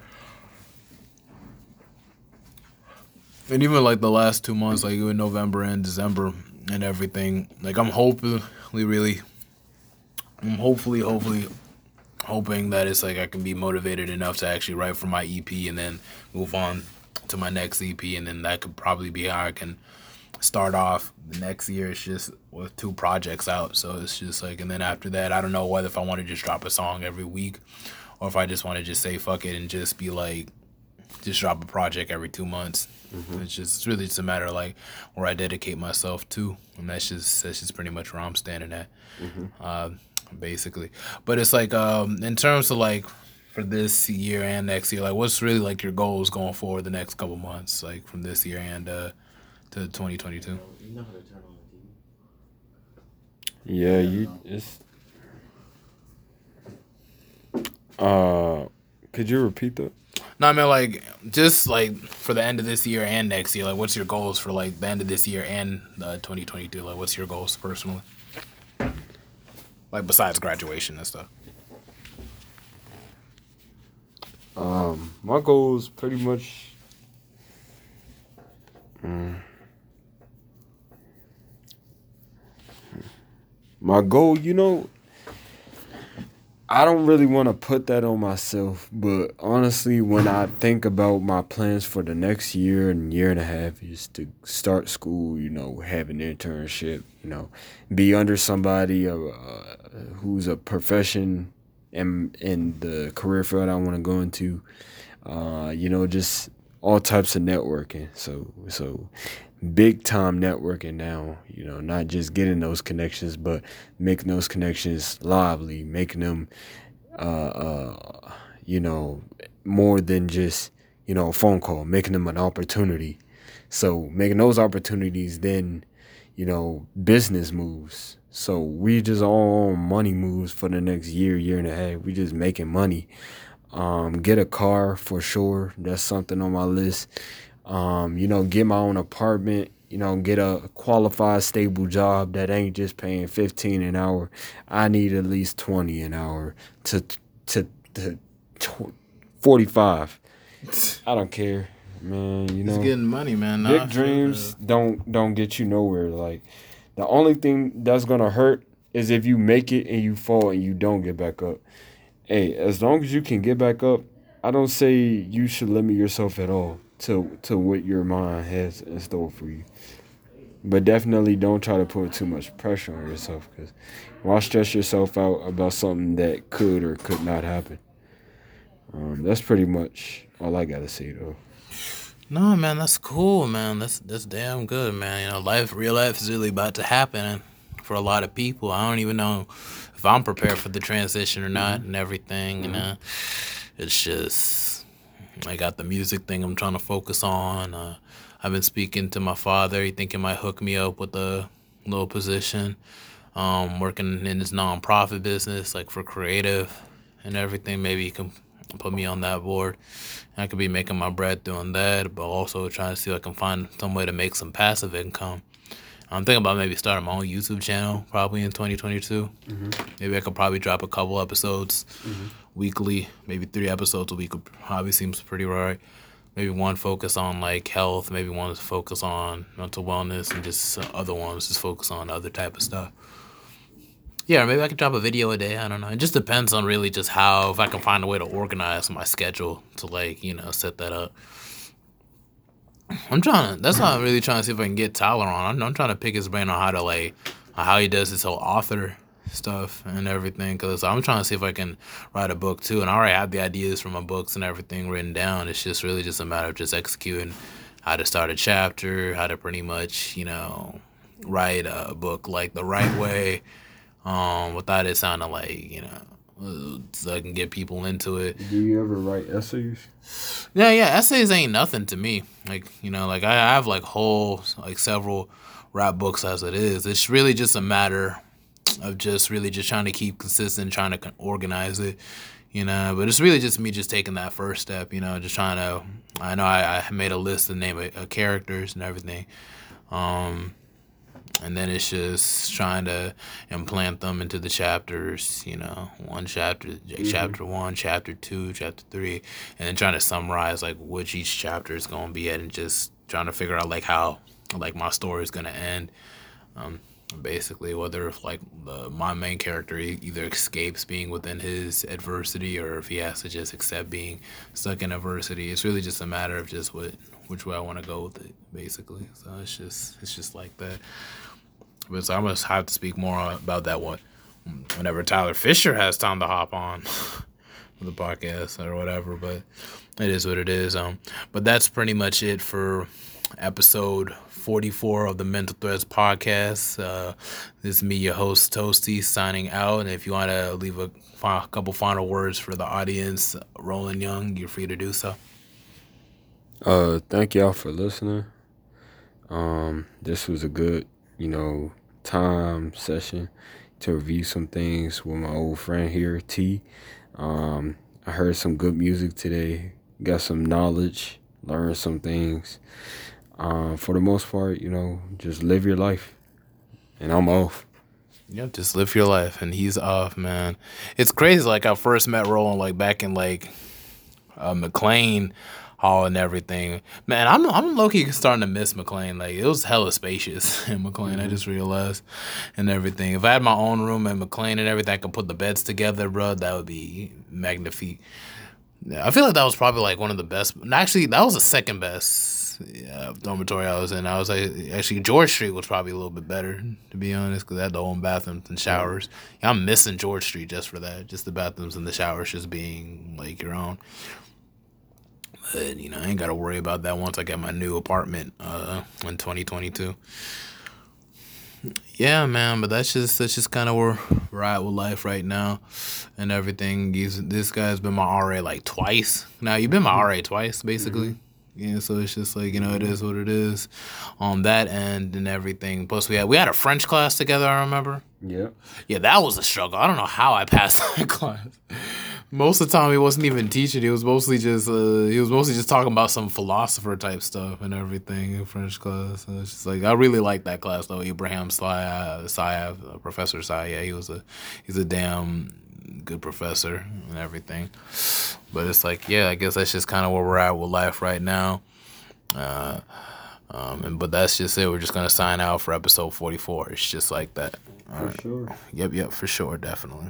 And even like the last two months, like even November and December and everything, like I'm hopefully really I'm hopefully, hopefully, hoping that it's like I can be motivated enough to actually write for my EP and then move on to my next EP, and then that could probably be how I can start off the next year. It's just with two projects out, so it's just like, and then after that, I don't know whether if I want to just drop a song every week, or if I just want to just say fuck it and just be like, just drop a project every two months. It's just it's really just a matter of like where I dedicate myself to, and that's just that's just pretty much where I'm standing at, uh, basically. But it's like um, in terms of like for this year and next year, like what's really like your goals going forward the next couple months, like from this year and uh, to 2022. You know how to turn on the TV. Yeah, you it's uh could you repeat that? No, I mean like just like for the end of this year and next year, like what's your goals for like the end of this year and uh, 2022? Like what's your goals personally? Like besides graduation and stuff. Um, my goal is pretty much. Mm, my goal, you know, I don't really want to put that on myself, but honestly, when I think about my plans for the next year and year and a half, is to start school, you know, have an internship, you know, be under somebody uh, who's a profession in in the career field I want to go into. Uh, you know, just all types of networking. So so big time networking now. You know, not just getting those connections, but making those connections lively, making them, uh, uh, you know, more than just you know a phone call, making them an opportunity. So making those opportunities, then you know, business moves. So we just all on money moves for the next year, year and a half. We just making money. Um, get a car for sure. That's something on my list. Um, you know, get my own apartment. You know, get a qualified, stable job that ain't just paying fifteen an hour. I need at least twenty an hour to to to, to forty five. I don't care, man. You know, He's getting money, man. Big shit, dreams don't don't get you nowhere. Like the only thing that's gonna hurt is if you make it and you fall and you don't get back up. Hey, as long as you can get back up, I don't say you should limit yourself at all to to what your mind has in store for you. But definitely don't try to put too much pressure on yourself because why stress yourself out about something that could or could not happen. Um, that's pretty much all I gotta say though. No, man, that's cool, man. That's that's damn good, man. You know, life, real life is really about to happen for a lot of people. I don't even know if I'm prepared for the transition or not, and everything. You know, it's just I got the music thing I'm trying to focus on. Uh, I've been speaking to my father. He think he might hook me up with a little position. Um, working in his nonprofit business, like for creative and everything. Maybe he can put me on that board. I could be making my bread doing that, but also trying to see if I can find some way to make some passive income. I'm thinking about maybe starting my own YouTube channel probably in 2022. Maybe I could probably drop a couple episodes weekly, maybe three episodes a week. Probably seems pretty right. Maybe one focus on like health, maybe one focus on mental wellness, and just other ones just focus on other type of stuff. Yeah, maybe I could drop a video a day. I don't know. It just depends on really just how if I can find a way to organize my schedule to like you know set that up. I'm trying to. That's why I'm really trying to see if I can get Tyler on. I'm, I'm trying to pick his brain on how to like how he does his whole author stuff and everything. Cause I'm trying to see if I can write a book too. And I already have the ideas for my books and everything written down. It's just really just a matter of just executing how to start a chapter, how to pretty much you know write a book like the right way um, without it sounding like you know, so I can get people into it. Do you ever write essays? Yeah, yeah, essays ain't nothing to me. Like you know, like I have like whole like several rap books as it is. It's really just a matter of just really just trying to keep consistent, trying to organize it. You know, but it's really just me just taking that first step. You know, just trying to. I know I, I made a list of name of, of characters and everything. Um, and then it's just trying to implant them into the chapters you know one chapter chapter one chapter two chapter three and then trying to summarize like which each chapter is going to be at and just trying to figure out like how like my story is going to end um basically whether if like the my main character either escapes being within his adversity or if he has to just accept being stuck in adversity it's really just a matter of just what which way I want to go with it basically so it's just it's just like that but so I'm gonna have to speak more about that one whenever Tyler Fisher has time to hop on the podcast or whatever. But it is what it is. Um, but that's pretty much it for episode 44 of the Mental Threads podcast. Uh, this is me, your host Toasty, signing out. And if you want to leave a, fi- couple final words for the audience, Roland Young, you're free to do so. Uh, thank y'all for listening. Um, this was a good, you know, time session to review some things with my old friend here, T. Um, I heard some good music today, got some knowledge, learned some things. Um, for the most part, you know, just live your life. And I'm off. Yep, just live your life, and he's off, man. It's crazy. Like I first met Roland, like back in like uh, McLean hall and everything. Man, I'm I'm low key starting to miss McLean. Like it was hella spacious in McLean. I just realized and everything. If I had my own room in McLean and everything, I could put the beds together, bro. That would be magnifique. Yeah, I feel like that was probably like one of the best. Actually, that was the second best yeah, dormitory I was in. I was like, actually, George Street was probably a little bit better, to be honest, because they had the own bathrooms and showers. Yeah, I'm missing George Street just for that. Just the bathrooms and the showers just being like your own. But, you know, I ain't got to worry about that once I get my new apartment uh, in 2022 yeah, man, but that's just that's just kind of where we're at with life right now, and everything. He's, this guy's been my RA like twice. Now you've been my mm-hmm. RA twice, basically. Mm-hmm. Yeah, so it's just like you know, it is what it is, on that end and everything. Plus, we had we had a French class together. I remember. Yeah. Yeah, that was a struggle. I don't know how I passed that class. Most of the time, he wasn't even teaching. He was mostly just uh, he was mostly just talking about some philosopher type stuff and everything in French class. So it's just like I really liked that class though. Abraham Sly, Sayev, uh, Professor Sy. Yeah, he was a he's a damn good professor and everything. But it's like, yeah, I guess that's just kind of where we're at with life right now. Uh, um, and but that's just it. We're just gonna sign out for episode forty four. It's just like that. All For right. sure. Yep, yep, for sure, definitely.